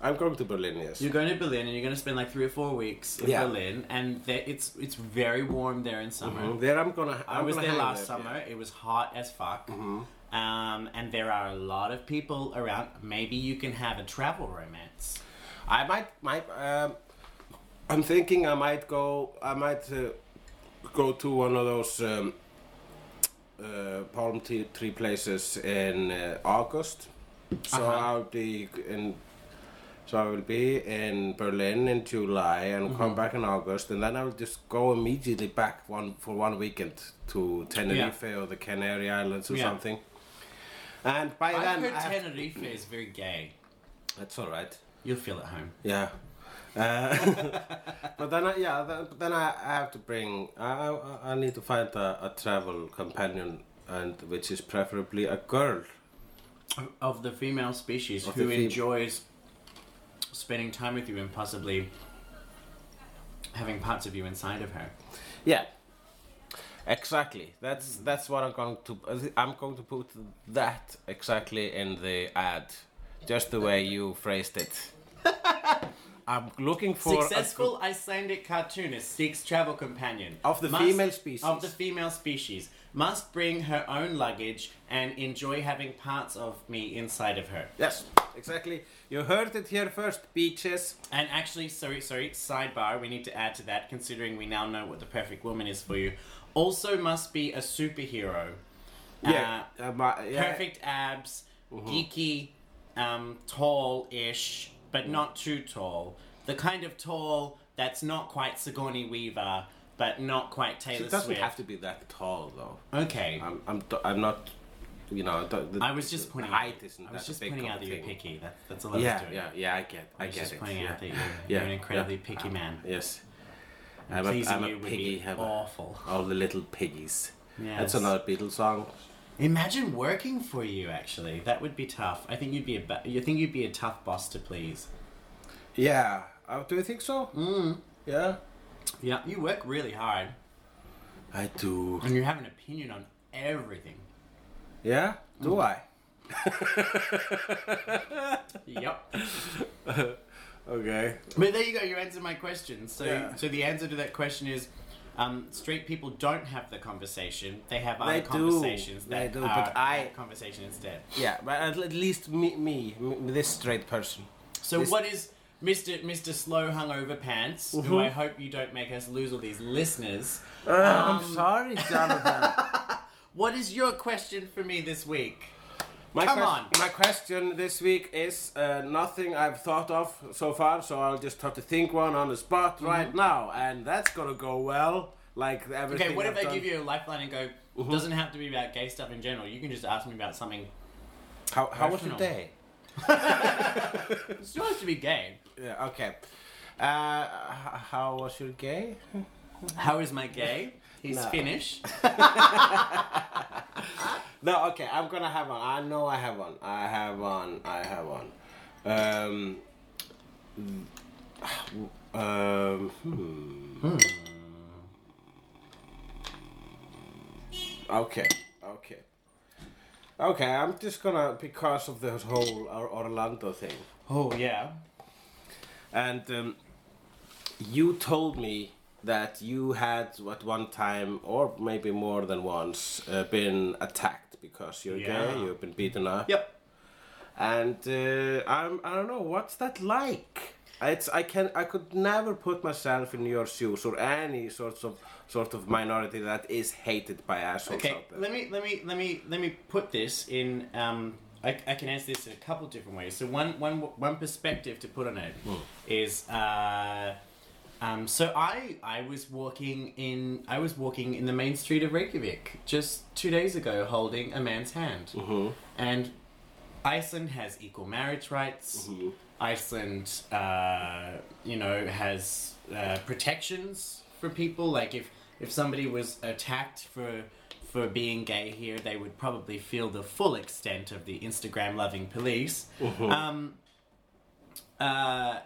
S3: I'm going to Berlin, yes.
S2: You're going to Berlin, and you're going to spend like three or four weeks in
S3: Yeah.
S2: Berlin, and there, it's it's very warm there in summer.
S3: Mhm. There I'm gonna.
S2: I
S3: I'm
S2: was
S3: gonna
S2: there last
S3: there,
S2: summer.
S3: yeah.
S2: It was hot as fuck. Um, and there are a lot of people around. Maybe you can have a travel romance.
S3: I might, might. Um, I'm thinking I might go. I might uh, go to one of those um, palm tree, places in uh, August. So
S2: Uh-huh.
S3: I'll be in. So I will be in Berlin in July and
S2: Mm-hmm.
S3: come back in August, and then I will just go immediately back one for one weekend to Tenerife or the Canary Islands or
S2: Yeah.
S3: something. And by
S2: I
S3: then,
S2: heard Tenerife is very gay.
S3: that's all right.
S2: You'll feel at home.
S3: Yeah. Uh, but then, I, yeah, then, then I, I have to bring. I, I, I need to find a, a travel companion, and which is preferably a girl.
S2: Of the female species
S3: Of
S2: who
S3: fem-
S2: enjoys spending time with you and possibly having parts of you inside of her.
S3: Yeah. Exactly. That's that's what I'm going to. I'm going to put that exactly in the ad, just the way you phrased it. I'm looking for a
S2: Successful Icelandic cartoonist seeks travel companion
S3: Of the female species.
S2: Of the female species must bring her own luggage and enjoy having parts of me inside of her.
S3: Yes, exactly. You heard it here first, beaches.
S2: And actually, sorry, sorry, sidebar, we need to add to that, considering we now know what the perfect woman is for you. Also, must be a superhero.
S3: Yeah,
S2: Uh,
S3: uh, my- yeah.
S2: perfect abs, geeky, um, tall-ish, but not too tall. The kind of tall that's not quite Sigourney Weaver, but not quite Taylor
S3: It doesn't
S2: Swift.
S3: have to be that tall, though.
S2: Okay,
S3: I'm, I'm, I'm not, you know. The, the,
S2: I was just
S3: the
S2: pointing.
S3: height
S2: out,
S3: isn't
S2: I was
S3: that
S2: just
S3: big
S2: pointing
S3: of
S2: out
S3: a
S2: that you're
S3: thing.
S2: picky. That, that's all I was
S3: Yeah,
S2: doing.
S3: yeah, yeah. I get, I,
S2: I was
S3: get
S2: just
S3: it.
S2: pointing
S3: yeah.
S2: out that you're, you're an incredibly picky man.
S3: Yes. I'm a,
S2: pleasing
S3: I'm a
S2: you would
S3: piggy.
S2: be
S3: have a-
S2: awful.
S3: all the little piggies.
S2: Yes.
S3: That's another Beatles song.
S2: Imagine working for you. Actually, that would be tough. I think you'd be a. ba- You think you'd be a tough boss to please.
S3: Yeah. Uh, do you think so?
S2: Mm.
S3: Yeah.
S2: Yeah, you work really hard,
S3: I do.
S2: and you have an opinion on everything.
S3: Yeah. Do
S2: Mm.
S3: I?
S2: Yep.
S3: Okay.
S2: But there you go. You answered my question. So,
S3: Yeah.
S2: so the answer to that question is, um, straight people don't have the conversation. They have other
S3: They do.
S2: conversations
S3: They
S2: that
S3: do,
S2: are
S3: but I-
S2: conversation instead.
S3: Yeah, but at least me, me, m this straight person.
S2: So,
S3: This-
S2: what is Mister Mister Slow Hungover Pants? Who I hope you don't make us lose all these listeners.
S3: Uh, I'm sorry, Jonathan.
S2: What is your question for me this week?
S3: My
S2: Come on.
S3: My question this week is uh, nothing I've thought of so far, so I'll just have to think one on the spot
S2: Mm-hmm.
S3: right now, and that's gonna go well, like everything.
S2: Okay, what if
S3: I've
S2: I
S3: done.
S2: give you a lifeline and go? Doesn't have to be about gay stuff in general. You can just ask me about something.
S3: How, how was your day?
S2: It still has to be gay.
S3: Yeah. Okay. Uh, h- how was your day?
S2: How is my gay? He's
S3: No.
S2: Finnish.
S3: No, okay, I'm gonna have one. I know I have one. I have one. I have one. Um. Um. Hmm. Okay. Okay. Okay, I'm just gonna because of the whole Orlando thing,
S2: Oh yeah.
S3: and um, you told me that you had at one time, or maybe more than once, uh, been attacked because you're
S2: Yeah.
S3: gay. You've been beaten up.
S2: Yep.
S3: And uh, I'm I don't know what's that like. It's I can I could never put myself in your shoes or any sorts of sort of minority that is hated by assholes
S2: Okay.
S3: out there.
S2: Let me let me let me let me put this in. Um, I, I can answer this in a couple different ways. So one one one perspective to put on it is. Uh, um, so I I was walking in I was walking in the main street of Reykjavik just two days ago, holding a man's hand, and Iceland has equal marriage rights. Iceland, uh, you know, has uh, protections for people. Like if if somebody was attacked for for being gay here, they would probably feel the full extent of the Instagram loving police. Um, uh,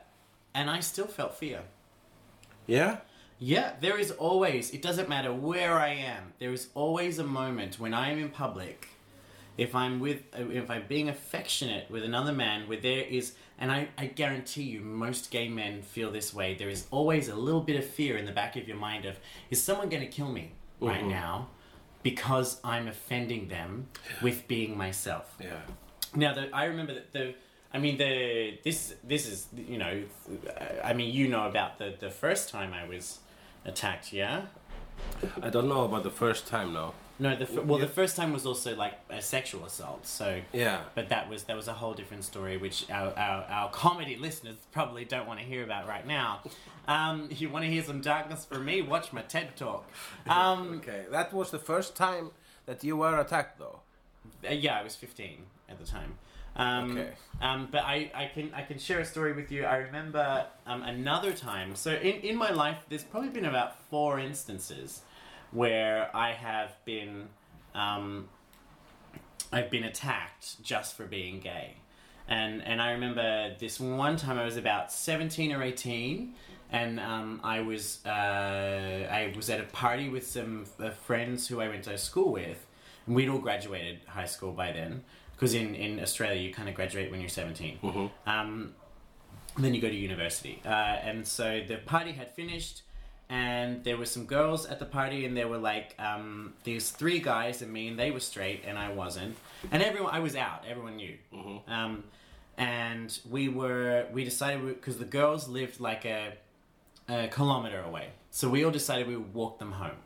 S2: and I still felt fear.
S3: Yeah.
S2: Yeah, there is always, it doesn't matter where I am, there is always a moment when I am in public, if I'm with, if I'm being affectionate with another man, where there is, and I, I guarantee you, most gay men feel this way, there is always a little bit of fear in the back of your mind of, is someone going to kill me right mm-hmm. now because I'm offending them with being myself?
S3: Yeah.
S2: Now, the, I remember that the. I mean, the this this is you know, I mean, you know about the the first time I was attacked, yeah.
S3: I don't know about the first time now.
S2: No, the well, the first time was also like a sexual assault. So,
S3: Yeah.
S2: but that was that was a whole different story, which our our, our comedy listeners probably don't want to hear about right now. Um, if you want to hear some darkness from me, watch my TED talk. Um,
S3: Okay. That was the first time that you were attacked, though.
S2: Uh, yeah, I was 15 at the time. Um,
S3: Okay.
S2: Um, but I, I can I can share a story with you. I remember um, another time. So in, in my life, there's probably been about four instances where I have been um, I've been attacked just for being gay. And and I remember this one time I was about 17 or 18 and um, I was uh, I was at a party with some uh, friends who I went to school with, and we'd all graduated high school by then. Because in, in Australia, you kind of graduate when you're 17. Um, then you go to university. Uh, and so the party had finished, and there were some girls at the party, and there were like um, these three guys and me, and they were straight, and I wasn't. And everyone, I was out. Everyone knew. Um, and we were, we decided because the girls lived like a, a kilometer away, so we all decided we would walk them home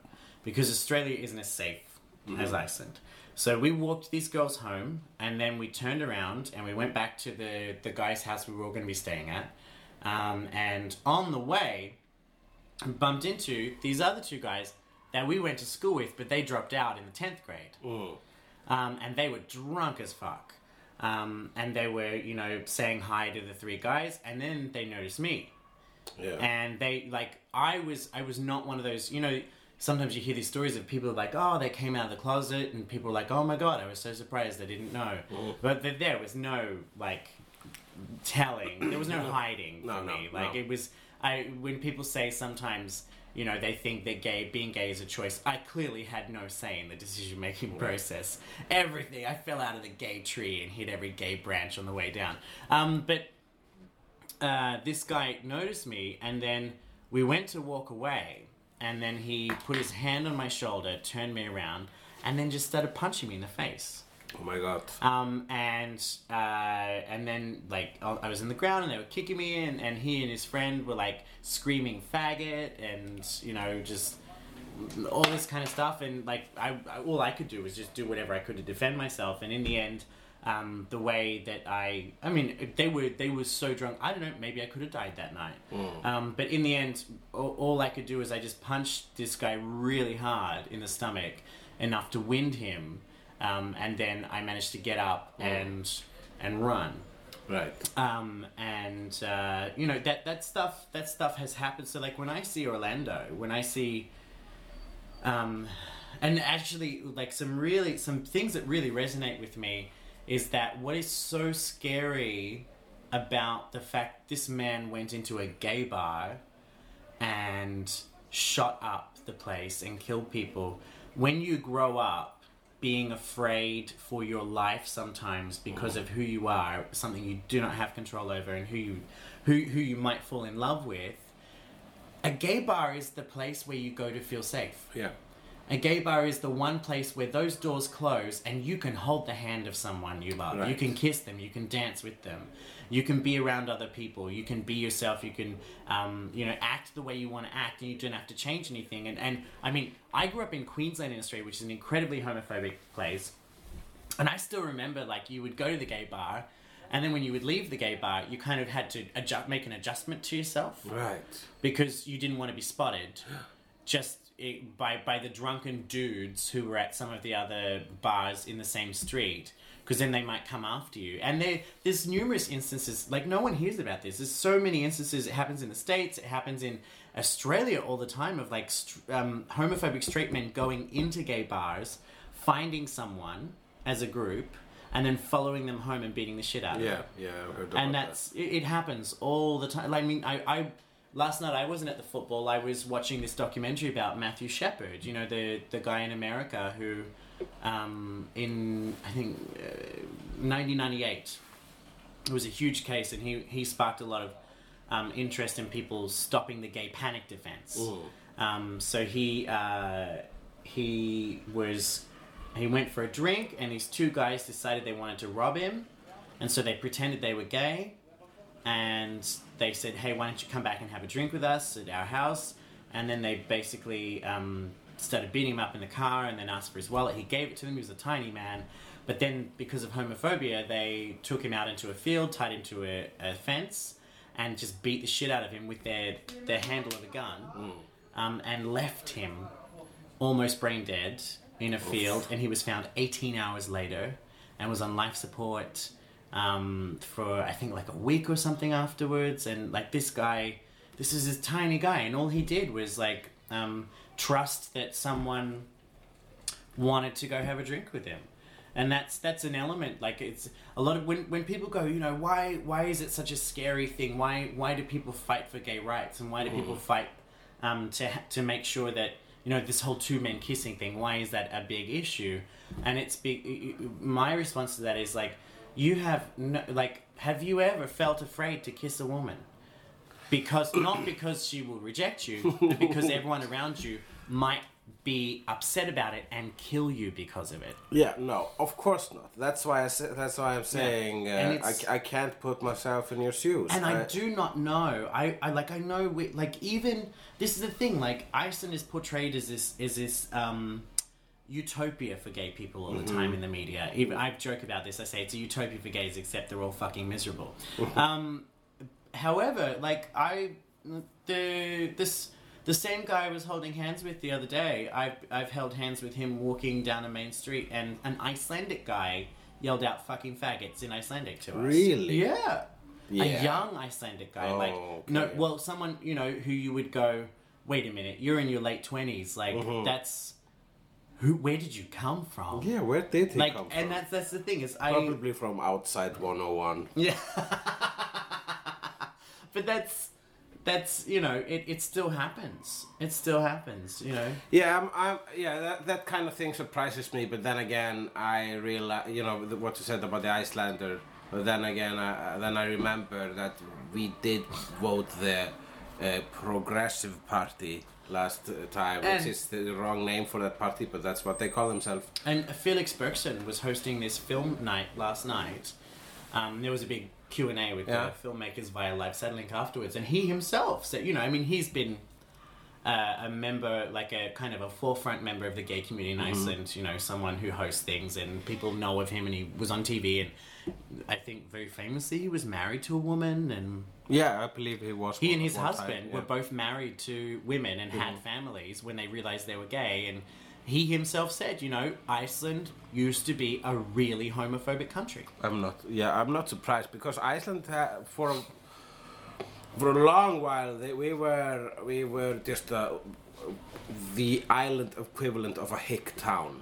S2: because Australia isn't as safe as Iceland. So we walked these girls home, and then we turned around and we went back to the the guy's house we were all going to be staying at. Um, and on the way, bumped into these other two guys that we went to school with, but they dropped out in the tenth grade, um, and they were drunk as fuck. Um, and they were, you know, saying hi to the three guys, and then they noticed me
S3: Yeah.
S2: and they like i was i was not one of those you know sometimes you hear these stories of people like oh they came out of the closet and people are like oh my god i was so surprised i didn't know. But th- there was no like telling. There was no hiding
S3: No,
S2: for
S3: no,
S2: me. like
S3: no.
S2: it was i when people say sometimes you know they think that gay being gay is a choice i clearly had no say in the decision making process. Everything i fell out of the gay tree and hit every gay branch on the way down. Um, but uh, this guy noticed me, and then we went to walk away, and then he put his hand on my shoulder, turned me around, and then just started punching me in the face.
S3: Oh my god.
S2: Um, and uh, and then like I was in the ground, and they were kicking me, and, and he and his friend were like screaming faggot, and you know just all this kind of stuff, and like I, I all I could do was just do whatever I could to defend myself, and in the end. Um, the way that I, I mean, they were they were so drunk. I don't know. Maybe I could have died that night. Um, but in the end, all, all I could do was I just punched this guy really hard in the stomach, enough to wind him, um, and then I managed to get up and and run.
S3: Right.
S2: Um, and uh, you know that that stuff that stuff has happened. So like when I see Orlando, when I see, um, and actually like some really some things that really resonate with me is that what is so scary about the fact this man went into a gay bar and shot up the place and killed people. When you grow up being afraid for your life sometimes because of who you are, something you do not have control over and who you who who you might fall in love with, a gay bar is the place where you go to feel safe.
S3: Yeah.
S2: A gay bar is the one place where those doors close and you can hold the hand of someone you love. You can kiss them. You can dance with them. You can be around other people. You can be yourself. You can, um, you know, act the way you want to act, and you don't have to change anything. And, and I mean, I grew up in Queensland in Australia, which is an incredibly homophobic place. And I still remember, like, you would go to the gay bar, and then when you would leave the gay bar, you kind of had to adjust, make an adjustment to yourself
S3: Right.
S2: because you didn't want to be spotted just it, by by the drunken dudes who were at some of the other bars in the same street because then they might come after you and there there's numerous instances like no one hears about this there's so many instances it happens in the states it happens in australia all the time of like um, homophobic straight men going into gay bars finding someone as a group and then following them home and beating the shit out of them
S3: Yeah. Yeah. I heard about
S2: and that's it, it happens all the time. Like, I mean, I, I last night I wasn't at the football. I was watching this documentary about Matthew Shepard. You know, the the guy in America who, um, in I think uh, 1998, it was a huge case, and he he sparked a lot of um, interest in people stopping the gay panic defense. Um, so he uh, he was he went for a drink, and these two guys decided they wanted to rob him, and so they pretended they were gay, and they said, "Hey, why don't you come back and have a drink with us at our house?" And then they basically um, started beating him up in the car, and then asked for his wallet. He gave it to them. He was a tiny man, but then because of homophobia, they took him out into a field, tied him to a, a fence, and just beat the shit out of him with their their handle of a gun, um, and left him almost brain dead in a field, and he was found 18 hours later and was on life support um, for I think like a week or something afterwards. And like this guy, this is this tiny guy, and all he did was like um, trust that someone wanted to go have a drink with him. and that's that's an element. Like it's a lot of when when people go, you know, why why is it such a scary thing? Why why do people fight for gay rights and why do people fight um, to to make sure that you know this whole two men kissing thing? Why is that a big issue? And it's big. My response to that is like, you have no, like, have you ever felt afraid to kiss a woman? because not because she will reject you, but because everyone around you might be upset about it and kill you because of it.
S3: Yeah, no, of course not. That's why I say, that's why I'm saying
S2: And
S3: uh, I, I can't put myself in your shoes.
S2: And I do not know. I, I like I know we, like even this is the thing. Like Iceland is portrayed as this is this um, utopia for gay people all the time in the media. Even I joke about this. I say it's a utopia for gays, except they're all fucking miserable. um, however, like I the this the same guy I was holding hands with the other day. I've I've held hands with him walking down a main street, and an Icelandic guy yelled out "fucking faggots" in Icelandic to us.
S3: Really?
S2: Yeah.
S3: Yeah.
S2: A young Icelandic guy,
S3: Oh,
S2: like
S3: okay.
S2: no, well, someone you know who you would go, wait a minute, you're in your late twenties, like
S3: Mm-hmm.
S2: that's who? Where did you come from?
S3: Yeah, where did he
S2: like,
S3: come from?
S2: and that's that's the thing is I
S3: Probably from outside 101.
S2: yeah, but that's that's you know it, it still happens. It still happens. You know.
S3: Yeah, I'm, I'm, yeah, that, that kind of thing surprises me. But then again, I realize, you know, what you said about the Icelander. But then again, I, then I remember that we did vote the uh, Progressive Party last uh, time,
S2: And-
S3: which is the wrong name for that party, but that's what they call themselves.
S2: And Felix Bergsson was hosting this film night last night. Um, there was a big Q and A with
S3: Yeah.
S2: the filmmakers via live satellink afterwards, and he himself said, you know, I mean, he's been uh, a member, like a kind of a forefront member of the gay community in Iceland. You know, someone who hosts things, and people know of him, and he was on TV, and I think very famously he was married to a woman, and
S3: Yeah, I believe he was.
S2: he and his
S3: one time,
S2: husband
S3: yeah.
S2: were both married to women and had families when they realized they were gay. And he himself said, you know, Iceland used to be a really homophobic country.
S3: I'm not. Yeah, I'm not surprised because Iceland ha- for a, for a long while they, we were we were just uh, the island equivalent of a hick town.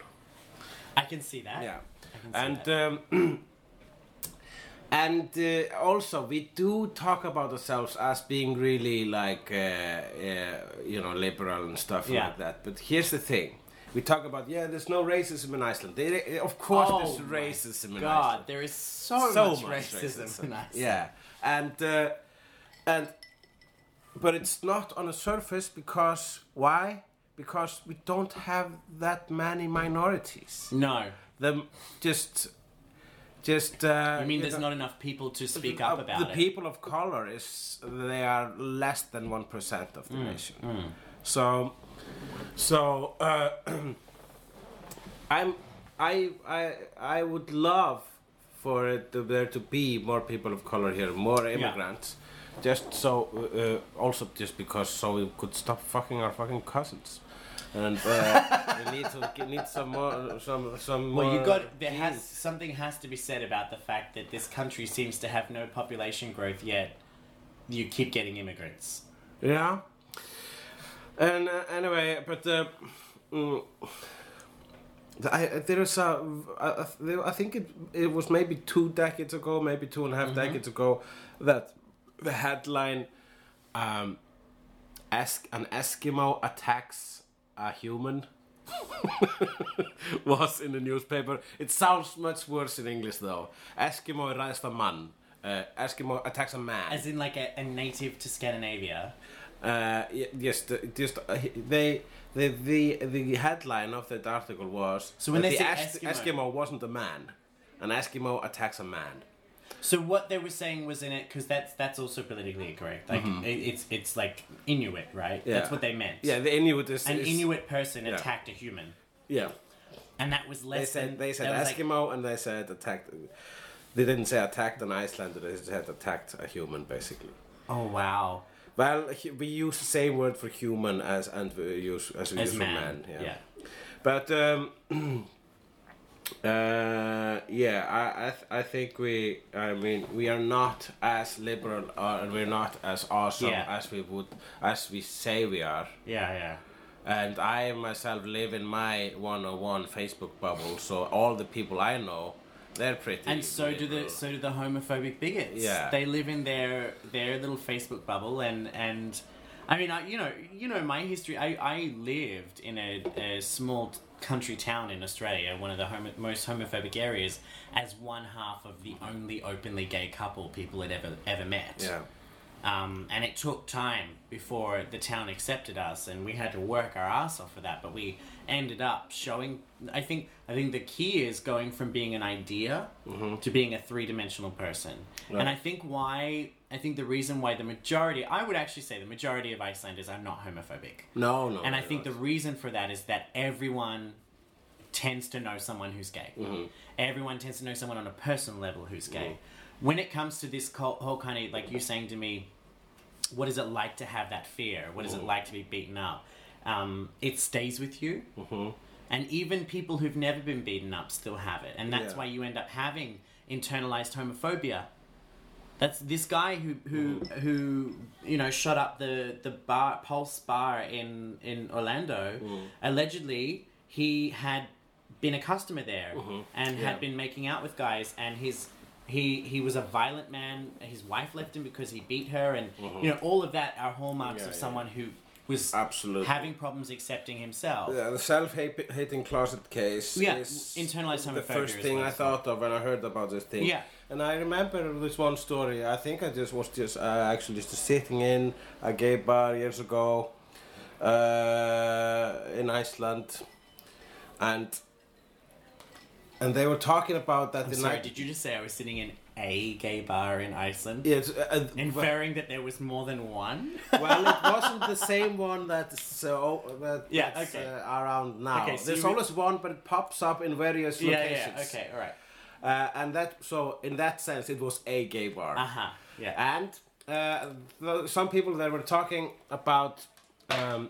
S2: I can see that.
S3: Yeah,
S2: I can see
S3: and um, and uh, also we do talk about ourselves as being really like uh, uh, you know liberal and stuff
S2: Yeah.
S3: like that. But here's the thing. We talk about yeah, there's no racism in Iceland. There, of course,
S2: Oh
S3: there's racism in
S2: God,
S3: Iceland
S2: there is so,
S3: so
S2: much,
S3: much
S2: racism,
S3: racism.
S2: in Iceland.
S3: Yeah, and uh, and but it's not on the surface because why? Because we don't have that many minorities.
S2: No.
S3: Them just just. Uh,
S2: I mean, there's
S3: know,
S2: not enough people to speak
S3: uh,
S2: up about
S3: the
S2: it.
S3: The people of color is they are less than one percent of the
S2: Mm,
S3: nation. So, so uh, I'm I I I would love for it to, there to be more people of color here, more immigrants. Just so, uh, uh, also just because so we could stop fucking our fucking cousins, and uh, we need to we need some more some some more.
S2: Well, you got there has something has to be said about the fact that this country seems to have no population growth yet. You keep getting immigrants.
S3: Yeah. And uh, anyway, but uh, mm, I, there is a, I, I- think it it was maybe two decades ago, maybe two and a half decades ago, that the headline, um, Esk, an Eskimo attacks a human. was in the newspaper. It sounds much worse in English though. Eskimo ræðst a man. Uh, Eskimo attacks a man.
S2: As in, like a, a native to Scandinavia.
S3: Uh, yes, the, just uh, they the the the headline of that article was
S2: So when
S3: that
S2: they
S3: the
S2: say
S3: Es-
S2: Eskimo-
S3: wasn't a man, an Eskimo attacks a man.
S2: So what they were saying was in it because that's that's also politically incorrect. Like it, it's it's like Inuit, right?
S3: Mm-hmm. Yeah.
S2: That's what they meant.
S3: Yeah, the Inuit is
S2: An
S3: is-
S2: Inuit person
S3: yeah.
S2: attacked a human,
S3: Yeah,
S2: and that was
S3: they
S2: less
S3: said
S2: than
S3: they said
S2: was like-
S3: Eskimo and they said attacked. They didn't say attacked an Icelander. They said attacked a human, basically.
S2: oh wow,
S3: Well, we use the same word for human as and we use as we
S2: as
S3: use
S2: man.
S3: for man.
S2: yeah.
S3: But um, uh, yeah, I I, th- I think we I mean we are not as liberal uh, and we're not as awesome
S2: Yeah.
S3: as we would as we say we are.
S2: Yeah, yeah.
S3: and I myself live in my one-on-one Facebook bubble, so all the people I know, they're pretty.
S2: And so do the so do the homophobic bigots.
S3: Yeah.
S2: they live in their their little Facebook bubble, and and I mean, I, you know, you know my history. I I lived in a, a small country town in Australia, one of the homo- most homophobic areas, as one half of the only openly gay couple people had ever ever met.
S3: yeah.
S2: Um, and it took time before the town accepted us, and we had to work our ass off for that. But we ended up showing. I think. I think the key is going from being an idea to being a three-dimensional person. And I think why. I think the reason why the majority. I would actually say the majority of Icelanders are not homophobic.
S3: No, no.
S2: And I think the reason for that is that everyone tends to know someone who's gay.
S3: Mm-hmm.
S2: Everyone tends to know someone on a personal level who's gay. When it comes to this whole kind of like you saying to me, what is it like to have that fear? What is it like to be beaten up? Um, it stays with you.
S3: Mhm.
S2: And even people who've never been beaten up still have it. And that's
S3: Yeah.
S2: why you end up having internalized homophobia. That's this guy who who who you know shot up the the bar Pulse bar in in Orlando. Mm. Allegedly, he had been a customer there mm-hmm. and
S3: Yeah.
S2: had been making out with guys, and his he he was a violent man. His wife left him because he beat her, and you mm-hmm. know all of that are hallmarks
S3: Yeah,
S2: of
S3: yeah.
S2: someone who was
S3: Absolutely.
S2: having problems accepting himself.
S3: Yeah, the self-hating closet case
S2: Yeah,
S3: is
S2: internalized
S3: the
S2: homophobia
S3: first thing
S2: what
S3: I thought of when I heard about this thing.
S2: Yeah.
S3: And I remember this one story. I think I just was just uh, actually just sitting in a gay bar years ago uh, in Iceland, and and they were talking about that
S2: I'm
S3: the
S2: sorry,
S3: night.
S2: did you just say I was sitting in a gay bar in Iceland?
S3: Yes, uh, uh,
S2: Inferring that there was more than one?
S3: well, it wasn't the same one that's uh, that,
S2: Yeah,
S3: that's
S2: okay.
S3: uh, around now.
S2: Okay, so
S3: There's
S2: re-
S3: always one, but it pops up in various
S2: yeah,
S3: locations.
S2: yeah, okay, alright.
S3: Uh, and that so in that sense it was a gay bar.
S2: Uh huh, yeah.
S3: And uh, the, some people that were talking about um,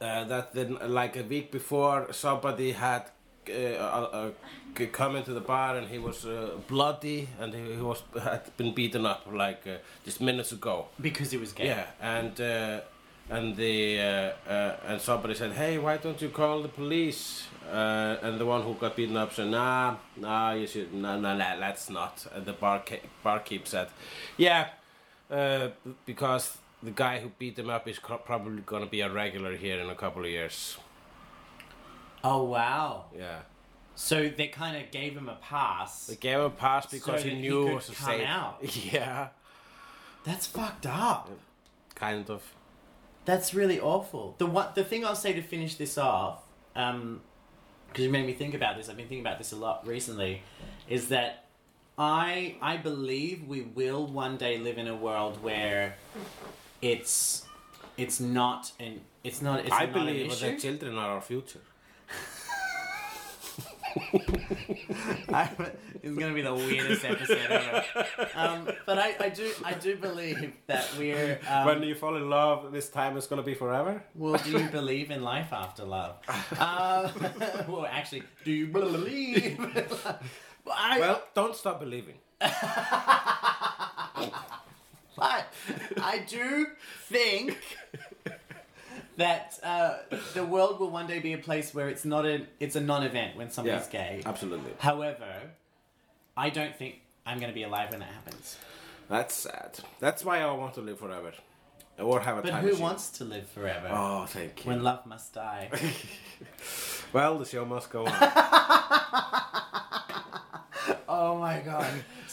S3: uh, that then like a week before somebody had uh, uh, uh, come into the bar and he was uh, bloody and he, he was had been beaten up like uh, just minutes ago.
S2: Because he was gay.
S3: Yeah, and uh, and the uh, uh, and somebody said, "Hey, why don't you call the police?" Uh, and the one who got beaten up said, "Nah, nah, you should, nah, nah, nah let's not." And the bar barkeep said, "Yeah, uh, because the guy who beat him up is probably gonna be a regular here in a couple of years."
S2: Oh, wow.
S3: Yeah,
S2: So they kind of gave him a pass.
S3: they gave him a pass because
S2: So
S3: he
S2: he
S3: knew
S2: could
S3: it was
S2: come
S3: safe.
S2: out.
S3: Yeah,
S2: That's fucked up.
S3: kind of.
S2: That's really awful. The one, the thing I'll say to finish this off, um, because you made me think about this. I've been thinking about this a lot recently. Is that I I believe we will one day live in a world where it's it's not an it's not it's
S3: I
S2: not an
S3: believe
S2: issue.
S3: that children are our future.
S2: It's gonna be the weirdest episode ever. Um, but I, I do I do believe that we're. Um,
S3: when do you fall in love, this time is gonna be forever.
S2: Well, do you believe in life after love? Uh, well, actually, do you believe? I,
S3: Well, don't stop believing.
S2: but I do think that uh, the world will one day be a place where it's not a it's a non-event when somebody's gay.
S3: absolutely.
S2: However, I don't think I'm going to be alive when that happens.
S3: That's sad. That's why I want to live forever, or have a
S2: But
S3: time
S2: who
S3: machine.
S2: wants to live forever?
S3: Oh, thank you.
S2: When love must die.
S3: well, the show must go on.
S2: oh my god.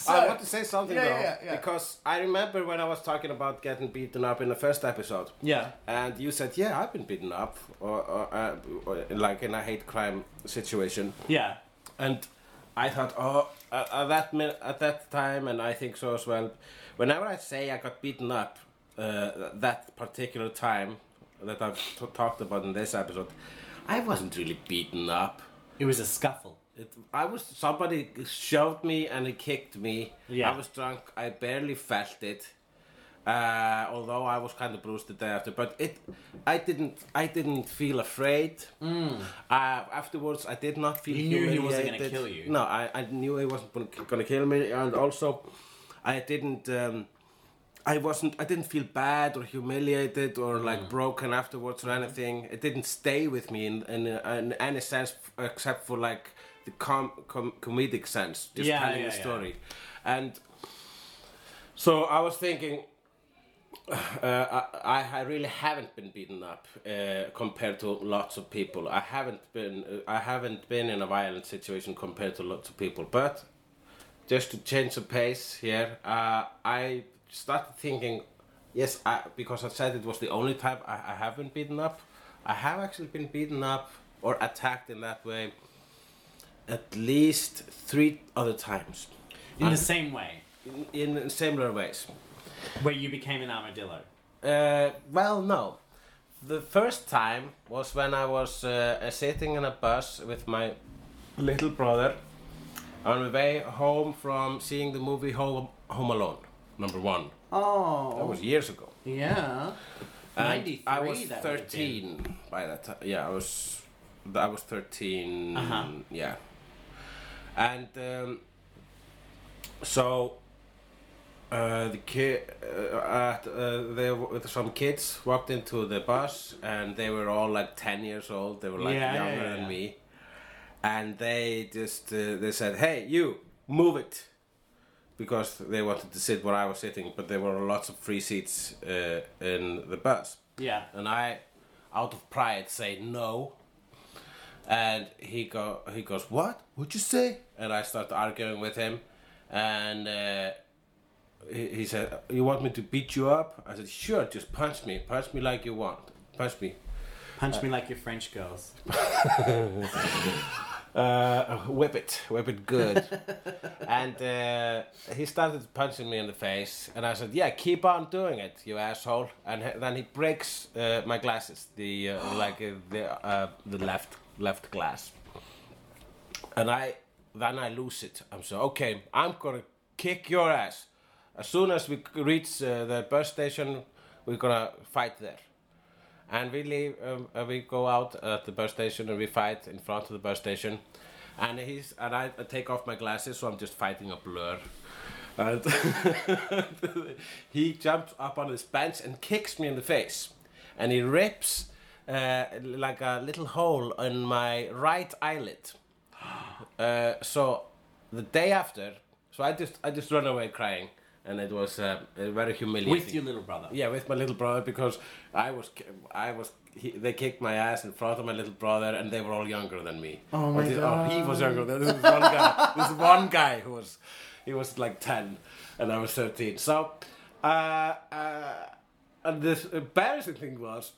S3: I want to say something
S2: Yeah,
S3: though,
S2: yeah, yeah.
S3: because I remember when I was talking about getting beaten up in the first episode,
S2: yeah.
S3: and you said, "Yeah, I've been beaten up," or, or, uh, or like in a hate crime situation.
S2: Yeah.
S3: And I thought, oh, at, at that at that time, and I think so as well. Whenever I say I got beaten up, uh, that particular time that I've t- talked about in this episode, I wasn't really beaten up.
S2: It was a scuffle.
S3: It, I was somebody shoved me and he kicked me.
S2: Yeah.
S3: I was drunk. I barely felt it. Uh, although I was kind of bruised the day after, but it, I didn't, I didn't feel afraid. Uh, afterwards, I did not feel.
S2: You knew he wasn't gonna kill you.
S3: No, I, I knew he wasn't gonna, gonna kill me, and also, I didn't. Um, I wasn't. I didn't feel bad or humiliated or like
S2: Mm.
S3: broken afterwards or anything. It didn't stay with me in in, in any sense except for like the com, com comedic sense, just
S2: Yeah,
S3: telling
S2: yeah,
S3: a
S2: yeah.
S3: story. And so I was thinking. Uh, I, I really haven't been beaten up uh, compared to lots of people. I haven't been uh, I haven't been in a violent situation compared to lots of people. But just to change the pace here, uh, I started thinking, yes, I, because I said it was the only time I, I have been beaten up. I have actually been beaten up or attacked in that way at least three other times
S2: In the same way,
S3: in, in similar ways.
S2: where you became an armadillo.
S3: Uh, well, no. The first time was when I was uh, sitting in a bus with my little brother on the way home from seeing the movie Home, Home Alone, number one.
S2: Oh,
S3: That was years ago.
S2: yeah.
S3: And I was
S2: that
S3: 13 by that time. Yeah, I was. I was 13.
S2: Uh-huh.
S3: Yeah. And um, so uh, the kid, uh, at, uh, there were some kids walked into the bus, and they were all like 10 years old. They were like
S2: Yeah, yeah,
S3: younger
S2: yeah,
S3: than
S2: yeah.
S3: me, and they just uh, they said, "Hey, you, move it." Because they wanted to sit where I was sitting, but there were lots of free seats uh, in the bus
S2: Yeah.
S3: and I, out of pride, say no. And he go, he goes, what? What'd you say? And I start arguing with him, and uh, he, he said, you want me to beat you up? I said, sure, just punch me, punch me like you want, punch me.
S2: Punch me like your French girls.
S3: Uh, whip it, whip it good. and uh, he started punching me in the face, and I said, "Yeah, keep on doing it, you asshole." And then he breaks uh, my glasses, the uh, like uh, the uh, the left left glass, and I then I lose it. I'm so okay. I'm gonna kick your ass. As soon as we reach uh, the bus station, we're gonna fight there. And we leave, um, uh, we go out at the bus station and we fight in front of the bus station. And he's and I, I take off my glasses, so I'm just fighting a blur. And he jumps up on his bench and kicks me in the face, and he rips uh, like a little hole in my right eyelid. Uh, so the day after, so I just I just ran away crying, and it was uh, very humiliating.
S2: With your little brother.
S3: Yeah, with my little brother because I was, I was, he, they kicked my ass in front of my little brother, and they were all younger than me.
S2: Oh my
S3: Or the- Oh, he was younger than this was one guy. this one guy who was, he was like ten, and I was thirteen. So, uh, uh, and this embarrassing thing was.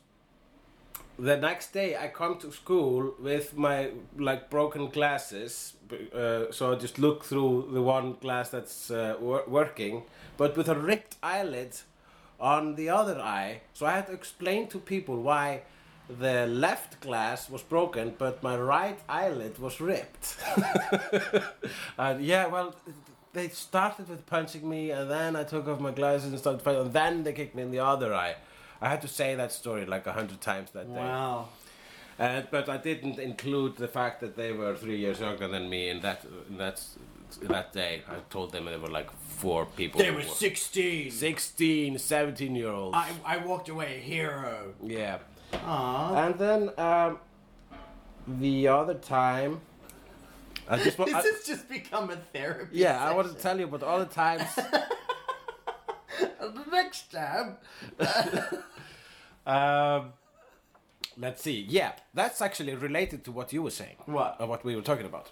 S3: The next day, I come to school with my like broken glasses, b- uh, so I just look through the one glass that's uh, wor- working, but with a ripped eyelid on the other eye. So I had to explain to people why the left glass was broken, but my right eyelid was ripped. and yeah, well, they started with punching me, and then I took off my glasses and started fighting, and then they kicked me in the other eye. I had to say that story like a hundred times that day.
S2: Wow.
S3: Uh, but I didn't include the fact that they were three years younger than me in that in that that day. I told them they were like four people.
S2: They were 16.
S3: 16, 17 year olds.
S2: I, I walked away a hero.
S3: yeah.
S2: Aww.
S3: And then um, the other time, I just
S2: This
S3: I-
S2: has just become a therapy.
S3: yeah, I want to tell you about all the times.
S2: The next time.
S3: um, let's see. Yeah, that's actually related to what you were saying.
S2: What?
S3: Or what we were talking about.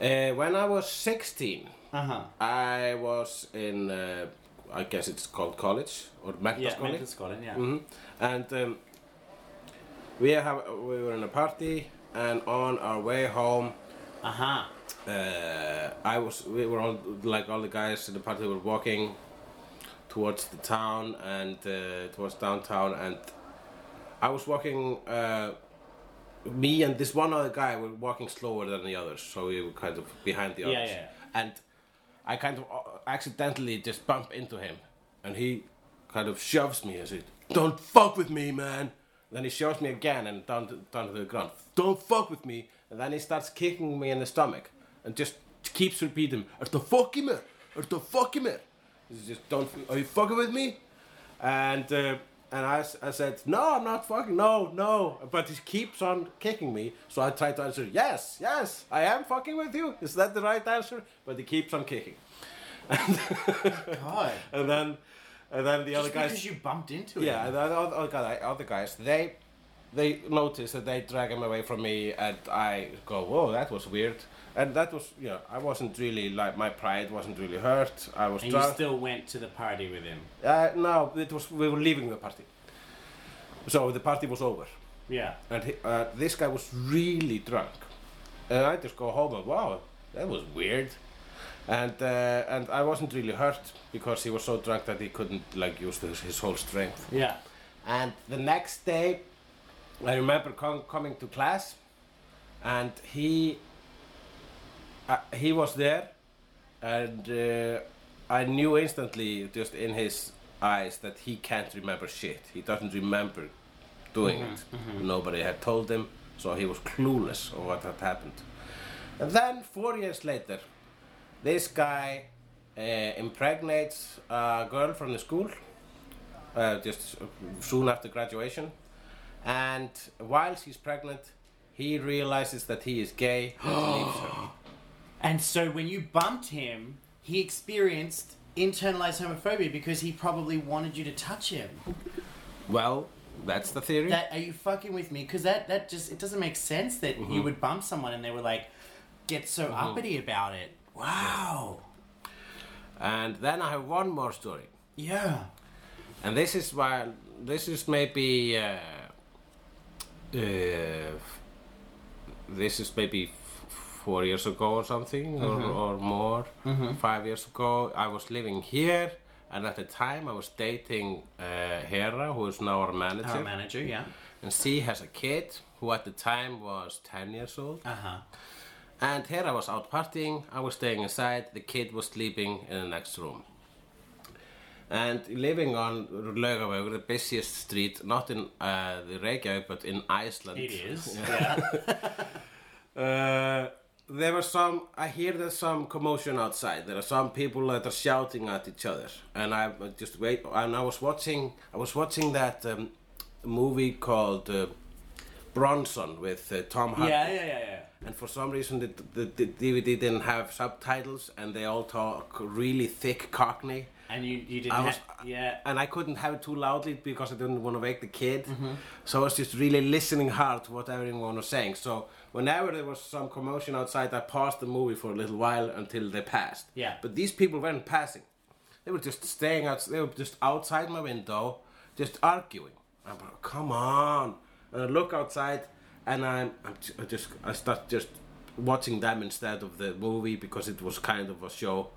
S3: Uh, when I was 16,
S2: Uh huh.
S3: I was in, uh, I guess it's called college or mental
S2: Yeah,
S3: college.
S2: mental Scotland, yeah.
S3: hmm And um, we have we were in a party, and on our way home,
S2: Uh huh.
S3: uh, I was we were all like all the guys in the party were walking towards the town and uh, towards downtown, and I was walking. Uh, me and this one other guy were walking slower than the others, so we were kind of behind the
S2: Yeah,
S3: others.
S2: yeah.
S3: And I kind of uh, accidentally just bump into him, and he kind of shoves me and says, "Don't fuck with me, man." Then he shoves me again and down to, down to the ground. Don't fuck with me. And then he starts kicking me in the stomach and just keeps repeating, "Ertu að fokki mér? Ertu að fokki mér?" Just don't. Are you fucking with me? And uh, and I said no, I'm not fucking. No, no. But he keeps on kicking me. So I try to answer yes, yes, I am fucking with you. Is that the right answer? But he keeps on kicking.
S2: And, God.
S3: And then and then the
S2: Just
S3: other guys.
S2: because you bumped into it.
S3: Yeah, and the other, other, other guys, they they notice that they drag him away from me, and I go, "Whoa, that was weird." And that was, you know, I wasn't really like my pride wasn't really hurt. I was
S2: And you still went to the party with him.
S3: uh, no, it was we were leaving the party, so the party was over,
S2: Yeah.
S3: and he, uh, this guy was really drunk, and I just go home and wow, that was weird. And uh, and I wasn't really hurt because he was so drunk that he couldn't like use his, his whole strength.
S2: Yeah.
S3: And the next day, I remember com- coming to class, and he uh, he was there, and uh, I knew instantly, just in his eyes, that he can't remember shit. He doesn't remember doing it. Nobody had told him, so he was clueless of what had happened. And then four years later, this guy uh, impregnates a girl from the school uh, just soon after graduation. And while she's pregnant, he realizes that he is gay and leaves her.
S2: And so when you bumped him, he experienced internalized homophobia because he probably wanted you to touch him.
S3: Well, that's the theory.
S2: That are you fucking with me? Because that that just it doesn't make sense that
S3: Mm-hmm.
S2: you would bump someone and they were like get so uppity about it. Wow.
S3: and then I have one more story.
S2: Yeah.
S3: And this is why this is maybe uh, uh, this is maybe f- four years ago or something or, or more. Five years ago, I was living here, and at the time I was dating uh, Hera, who is now our manager.
S2: Our manager, yeah.
S3: and she has a kid who at the time was ten years old.
S2: Uh huh.
S3: And Hera was out partying, I was staying inside, the kid was sleeping in the next room. And living on Laugavegur, the busiest street, not in uh, the Reykjavík, but in Iceland.
S2: It is. Yeah.
S3: Uh, there was some, I hear there's some commotion outside. There are some people that are shouting at each other. And I just wait, and I was watching, I was watching that um, movie called uh, Bronson with uh, Tom Hardy.
S2: yeah, yeah, yeah, yeah.
S3: And for some reason, the, the, the DVD didn't have subtitles, and they all talk really thick Cockney.
S2: And you you didn't
S3: I was,
S2: yeah.
S3: and I couldn't have it too loudly because I didn't want to wake the kid.
S2: Mm-hmm.
S3: So I was just really listening hard to what everyone was saying. So whenever there was some commotion outside, I paused the movie for a little while until they passed.
S2: Yeah.
S3: But these people weren't passing; they were just staying out. They were just outside my window, just arguing. I'm like, come on! And I look outside, and I'm, I'm I just I start just watching them instead of the movie because it was kind of a show.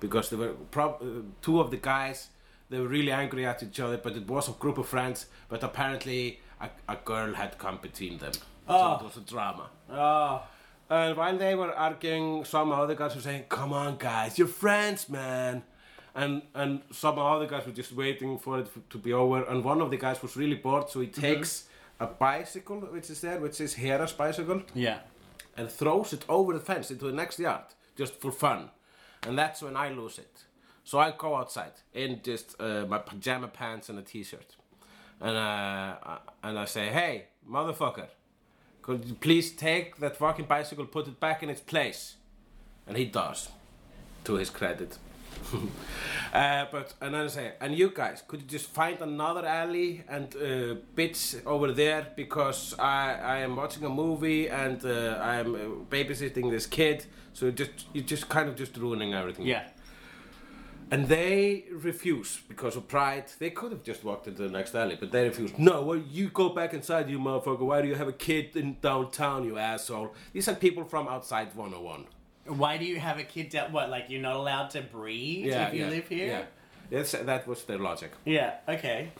S3: Because there were prob- uh, two of the guys, they were really angry at each other, but it was a group of friends. But apparently, a, a girl had come between them,
S2: Oh.
S3: so it was a drama.
S2: Oh.
S3: And while they were arguing, some other guys were saying, "Come on, guys, you're friends, man." And and some other guys were just waiting for it f- to be over. And one of the guys was really bored, so he takes a bicycle, which is there, which is Hera's bicycle,
S2: Yeah.
S3: and throws it over the fence into the next yard, just for fun. And that's when I lose it. So I go outside in just uh, my pajama pants and a t-shirt, and uh, I- and I say, "Hey, motherfucker, could you please take that fucking bicycle, put it back in its place?" And he does, to his credit. uh, but I say, and you guys, could you just find another alley and uh, bitch over there because I I am watching a movie and uh, I am uh, babysitting this kid, so just you're just kind of just ruining everything.
S2: Yeah.
S3: And they refuse because of pride. They could have just walked into the next alley, but they refuse. No, well, you go back inside, you motherfucker. Why do you have a kid in downtown, you asshole? These are people from outside 101.
S2: Why do you have a kid down? What, like you're not allowed to breathe if you live here?
S3: Yeah, That's, that was their logic.
S2: Yeah, okay.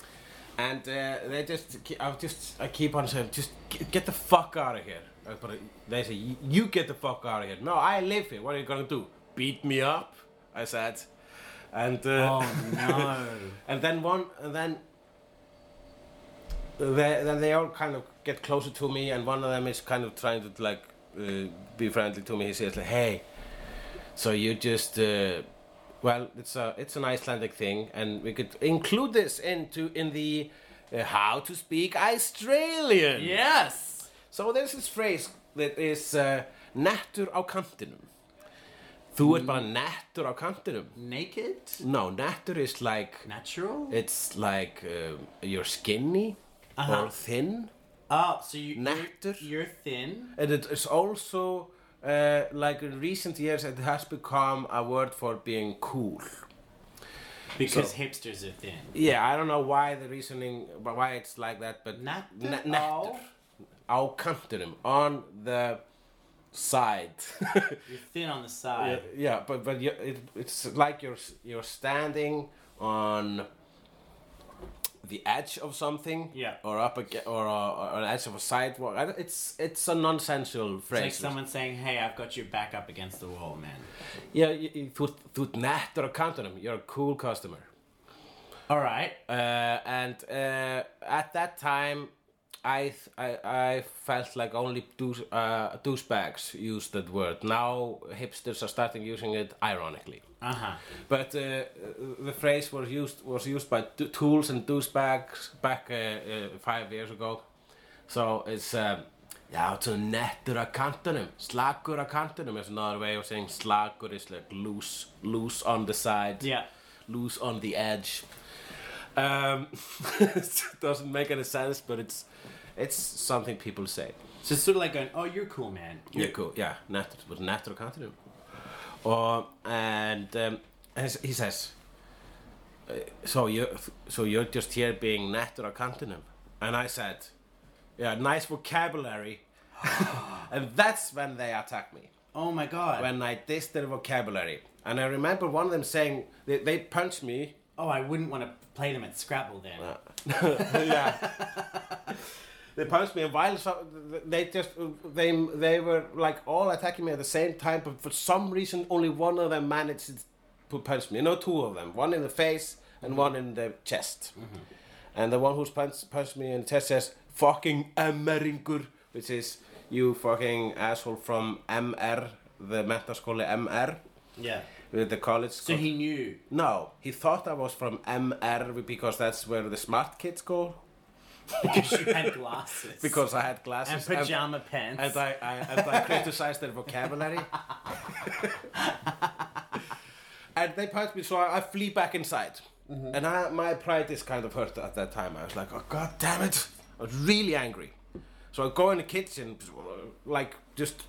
S3: And uh, they just, I just, I keep on saying, just get, the fuck out of here. Uh, But they say, "You- you get the fuck out of here. No, I live here. What are you gonna do? Beat me up? I said. And uh,
S2: Oh no.
S3: and then one, and then they, then they all kind of get closer to me, and one of them is kind of trying to like uh, be friendly to me. He says like, "Hey, so you just uh, Well, it's a it's an Icelandic thing, and we could include this into in the uh, how to speak Australian.
S2: Yes.
S3: So there's this phrase that is uh, nettur á kantinum. Þú ert bara nettur á kantinum.
S2: Naked.
S3: No, nettur is like
S2: Natural.
S3: it's like uh, you're skinny
S2: Uh-huh.
S3: or thin,
S2: oh, so you
S3: Nattur.
S2: You're, you're thin.
S3: and it is also uh, like in recent years it has become a word for being cool.
S2: Because
S3: So-
S2: hipsters are thin.
S3: Yeah, I don't know why the reasoning, why it's like that, but
S2: Nattur
S3: Ne- nettur á kantinum on the side.
S2: You're thin on the
S3: yeah,
S2: side.
S3: yeah, but but you, it, it's like you're you're standing on the edge of something,
S2: Yeah.
S3: or up ag- or, uh, or the edge of a sidewalk. It's it's a nonsensical
S2: It's
S3: phrase.
S2: like someone saying, "Hey, I've got your back up against the wall, man."
S3: Yeah, þú þú nettur á kantinum. You're a cool customer.
S2: All right.
S3: Uh, and uh, at that time, I, I I felt like only douche, uh, douchebags used that word. Now hipsters are starting using it ironically.
S2: Uh huh.
S3: But uh, the phrase was used was used by tools and douchebags back uh, uh, five years ago. So it's um, já, to nettur á kantinum, slakur á kantinum is another way of saying slakur is like loose, loose on the side
S2: Yeah.
S3: loose on the edge. Um, it doesn't make any sense, but it's it's something people say.
S2: So it's sort of like going, "Oh, you're cool, man."
S3: Yeah, cool. Yeah, nettur, but á kantinum. Or and um, he says, uh, so you so you're just here being á kantinum, and I said, yeah, nice vocabulary, and that's when they attack me.
S2: Oh my god.
S3: When I diss their vocabulary, and I remember one of them saying they, they punched me
S2: oh, I wouldn't want to play them at Scrabble then.
S3: yeah. they punched me, and while so, they just they they were like all attacking me at the same time, but for some reason only one of them managed to punch me. No, two of them, one in the face and one in the chest. Mm-hmm. And the one who's punched, punched me in the chest says "fucking Emmeringur," which is you fucking asshole from MR, the menntaskóli MR,
S2: Yeah.
S3: With the college.
S2: So he knew.
S3: no, he thought I was from MR because that's where the smart kids go.
S2: Because you had glasses.
S3: Because I had glasses
S2: and pajama pants.
S3: and, I, I, and I criticized their vocabulary. and they punched me, so I, I flee back inside. Mm-hmm. And I, my pride is kind of hurt at that time. I was like, oh god damn it! I was really angry. So I go in the kitchen, like just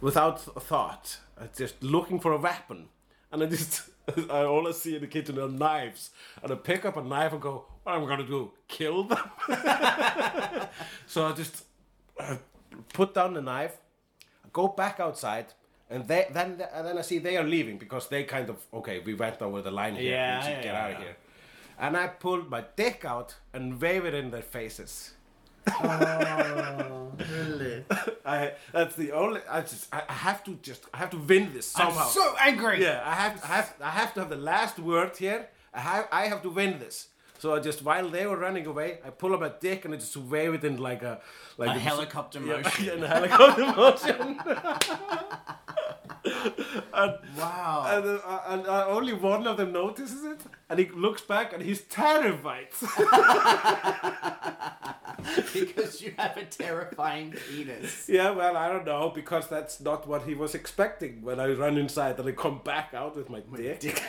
S3: without a thought, just looking for a weapon, and I just I all I see in the kitchen are knives, and I pick up a knife and go, what am I gonna do? Kill them? so I just uh, put down the knife, go back outside, and they, then and then I see they are leaving because they kind of okay, we went over the line here,
S2: Yeah,
S3: we should
S2: yeah,
S3: get
S2: yeah,
S3: out of here. And I pulled my dick out and wave it in their faces.
S2: really?
S3: I that's the only. I just I I have to just I have to win this somehow.
S2: I'm so angry.
S3: yeah, I have I have I have to have the last word here. I have I have to win this. So I just while they were running away, I pull up my dick and I just wave it in like a like
S2: A helicopter
S3: yeah,
S2: motion.
S3: in a helicopter motion. and,
S2: Wow.
S3: and, uh, and uh, only one of them notices it, and he looks back and he's terrified.
S2: because you have a terrifying penis.
S3: yeah, well, I don't know because that's not what he was expecting when I run inside and I come back out with my dick.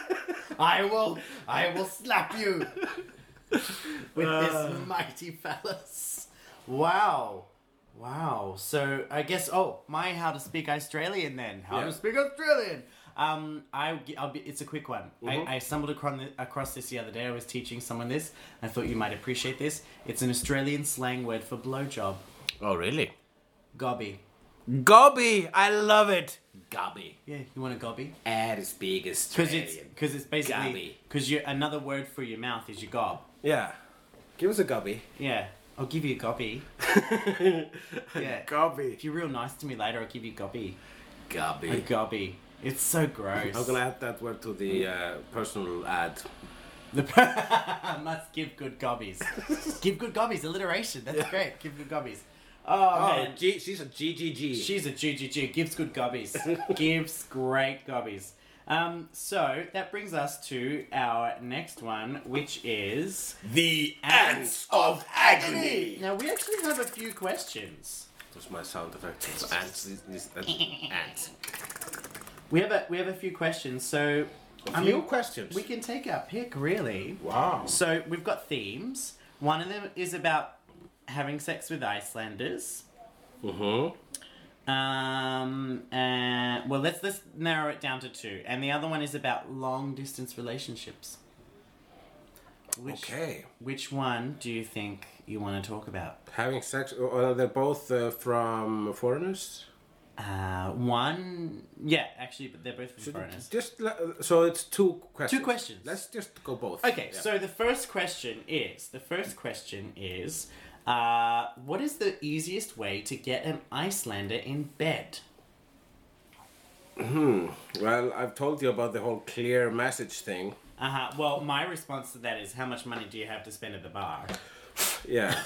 S2: I will, I will slap you with
S3: Uh.
S2: this mighty phallus. Wow, wow. So I guess oh my how to speak Australian then how
S3: Yeah.
S2: to speak Australian. Um, I, I'll be, it's a quick one.
S3: Mm-hmm.
S2: I, I stumbled across, across this the other day. I was teaching someone this. I thought you might appreciate this. It's an Australian slang word for blowjob.
S3: Oh, really?
S2: Gobby.
S3: Gobby, I love it. Gobby.
S2: Yeah, you want a gobby?
S3: And it's big
S2: Because
S3: Australian.
S2: it's because it's basically because you another word for your mouth is your gob.
S3: Yeah. Give us a gobby.
S2: Yeah, I'll give you a gobby. Yeah.
S3: Gobby.
S2: If you're real nice to me later, I'll give you gobby. A
S3: Gobby.
S2: gobby. It's so gross.
S3: I'm gonna add that word to the uh, personal ad.
S2: The must give good gobbies. give good gobbies. Alliteration. That's great. Give good gobbies. Oh, man.
S3: G- she's a GGG.
S2: She's a GGG. Gives good gobbies. Gives great gobbies. Um, so that brings us to our next one, which is
S3: The Ants of Agony.
S2: now we actually have a few questions.
S3: That's my sound effect. It's ants. These, these, that's ants.
S2: We have a we have a few questions. So
S3: A few questions.
S2: We can take our pick, really.
S3: Wow.
S2: So we've got themes. One of them is about having sex with Icelanders.
S3: Mm-hmm.
S2: Um, and well, let's let's narrow it down to two, and the other one is about long distance relationships. Which,
S3: Okay.
S2: Which one do you think you want to talk about?
S3: Having sex. Uh, they're both uh, from foreigners.
S2: Uh, one, yeah, actually, but they're both from
S3: Should-
S2: foreigners.
S3: Just so it's two questions.
S2: Two questions.
S3: Let's just go both.
S2: Okay,
S3: Yeah.
S2: so the first question is the first question is, uh, what is the easiest way to get an Icelander in bed? Hmm.
S3: well, I've told you about the whole clear message thing.
S2: Uh huh. Well, my response to that is, how much money do you have to spend at the bar?
S3: Yeah.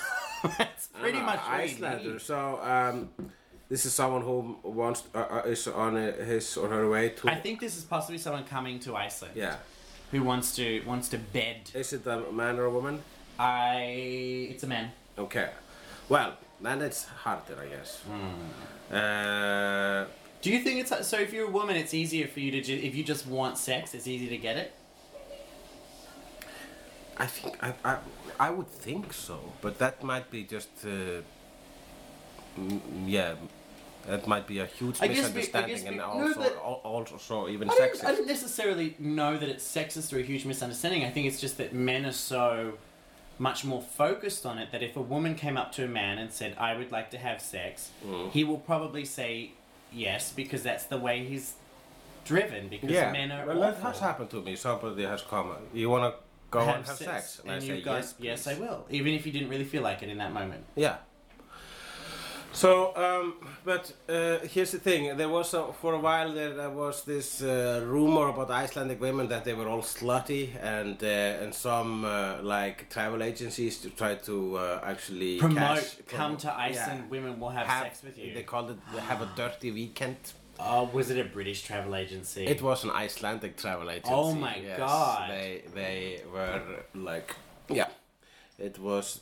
S2: That's pretty much
S3: Icelander. So um, this is someone who wants uh, uh, is on his or her way to.
S2: I think this is possibly someone coming to Iceland
S3: yeah.
S2: who wants to wants to bed.
S3: Is it a man or a woman?
S2: I. It's a man.
S3: Okay. Well, then it's harder, I guess.
S2: Hmm.
S3: Uh,
S2: Do you think it's so? If you're a woman, it's easier for you to ju- if you just want sex, it's easy to get it.
S3: I think I, I I would think so, but that might be just uh, mm, yeah. That might be a huge
S2: I guess we- I
S3: misunderstanding
S2: guess we-
S3: and
S2: no,
S3: also
S2: but-
S3: al- also even
S2: I don't,
S3: sexist.
S2: I don't necessarily know that it's sexist or a huge misunderstanding. I think it's just that men are so much more focused on it that if a woman came up to a man and said, I would like to have sex,
S3: Mm.
S2: he will probably say yes because that's the way he's driven because
S3: yeah,
S2: men are
S3: well, that has happened to me. Somebody has come. You want to go
S2: Have
S3: and have
S2: sex,
S3: sex?
S2: and,
S3: I
S2: you've
S3: say
S2: gone,
S3: yes.
S2: yes, I will, even if you didn't really feel like it in that moment.
S3: Yeah. So, um, but uh, here's the thing. There was a, for a while there, there was this uh, rumor about Icelandic women that they were all slutty, and uh, and some uh, like travel agencies to try to uh, actually
S2: Promote,
S3: cash-
S2: come
S3: promote-
S2: to Iceland,
S3: yeah.
S2: women will have,
S3: Have-
S2: sex with you.
S3: They called it have a dirty weekend.
S2: Oh, was it a British travel agency?
S3: It was an Icelandic travel agency.
S2: Oh my
S3: yes.
S2: God.
S3: They they were like yeah, it was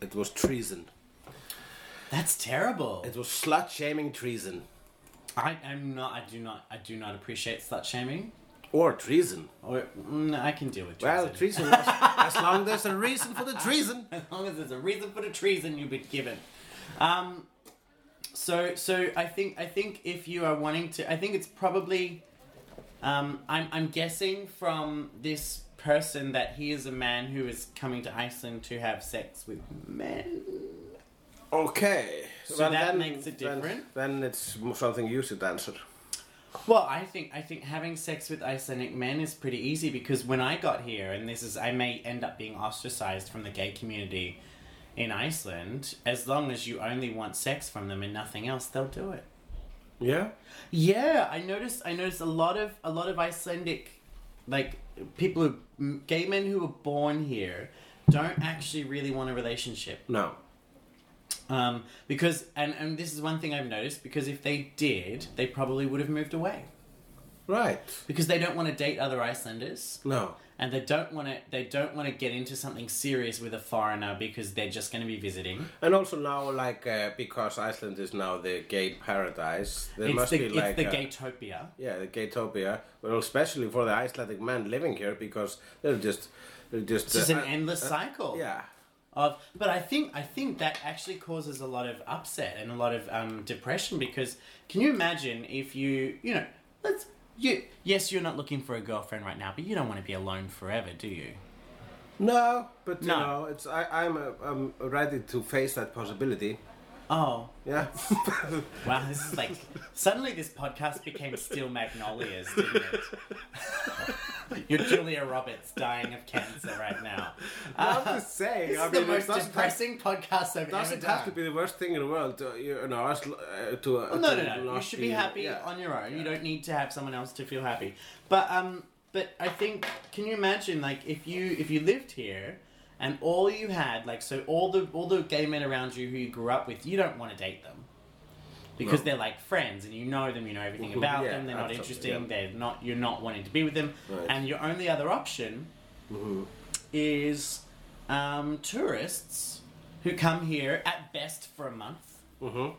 S3: it was treason.
S2: That's terrible.
S3: It was slut shaming treason
S2: I am not. I do not. I do not appreciate slut shaming.
S3: or treason.
S2: Or mm, I can deal with
S3: Well,
S2: treason.
S3: treason. as, as long as there's a reason for the treason.
S2: as long as there's a reason for the treason you've been given. Um, so so I think I think if you are wanting to, I think it's probably. Um, I'm I'm guessing from this person that he is a man who is coming to Iceland to have sex with men.
S3: Okay.
S2: So that makes it
S3: then-
S2: different?
S3: Then, it's something you should answer.
S2: Well, I think I think having sex with Icelandic men is pretty easy because when I got here, and this is I may end up being ostracized from the gay community in Iceland, as long as you only want sex from them and nothing else, they'll do it.
S3: Yeah.
S2: Yeah, I noticed. I noticed a lot of a lot of Icelandic, like people who gay men who were born here, don't actually really want a relationship.
S3: No.
S2: Um, because and and this is one thing I've noticed because if they did, they probably would have moved away
S3: Right.
S2: because they don't want to date other Icelanders.
S3: No.
S2: and they don't want to they don't want to get into something serious with a foreigner because they're just going to be visiting.
S3: And also now, like, uh, because Iceland is now the gay paradise, there
S2: it's
S3: must
S2: the
S3: be
S2: it's
S3: like
S2: the
S3: a-
S2: gaytopia.
S3: Yeah, the gaytopia, Well, especially for the Icelandic men living here because they're just, they're just.
S2: It's just
S3: uh,
S2: an endless cycle.
S3: Yeah.
S2: Of, but I think I think that actually causes a lot of upset and a lot of um, depression because can you imagine if you you know let's you yes you're not looking for a girlfriend right now but you don't want to be alone forever do you
S3: No, but you
S2: No.
S3: know, it's I, I'm uh, I'm ready to face that possibility.
S2: Oh
S3: Yeah.
S2: wow this is like suddenly this podcast became Steel Magnolias didn't it you're Julia Roberts dying of cancer right now
S3: I'm just saying.
S2: this
S3: I
S2: is
S3: mean,
S2: the most
S3: have,
S2: depressing podcast I've ever
S3: doesn't have to be the worst thing in the world. To, you know, us, uh, to. Uh,
S2: Well, no,
S3: to
S2: no, no. You should be happy
S3: yeah.
S2: on your own. You don't need to have someone else to feel happy. But um, but I think, can you imagine, like, if you if you lived here and all you had, like, so all the all the gay men around you who you grew up with, you don't want to date them. because
S3: No.
S2: they're like friends and you know them, you know everything
S3: Mhm.
S2: about
S3: Yeah,
S2: them. They're not interesting.
S3: yeah.
S2: They're not. You're not wanting to be with them.
S3: Right.
S2: And your only other option
S3: Mhm.
S2: is um, tourists who come here at best for a month.
S3: Mhm.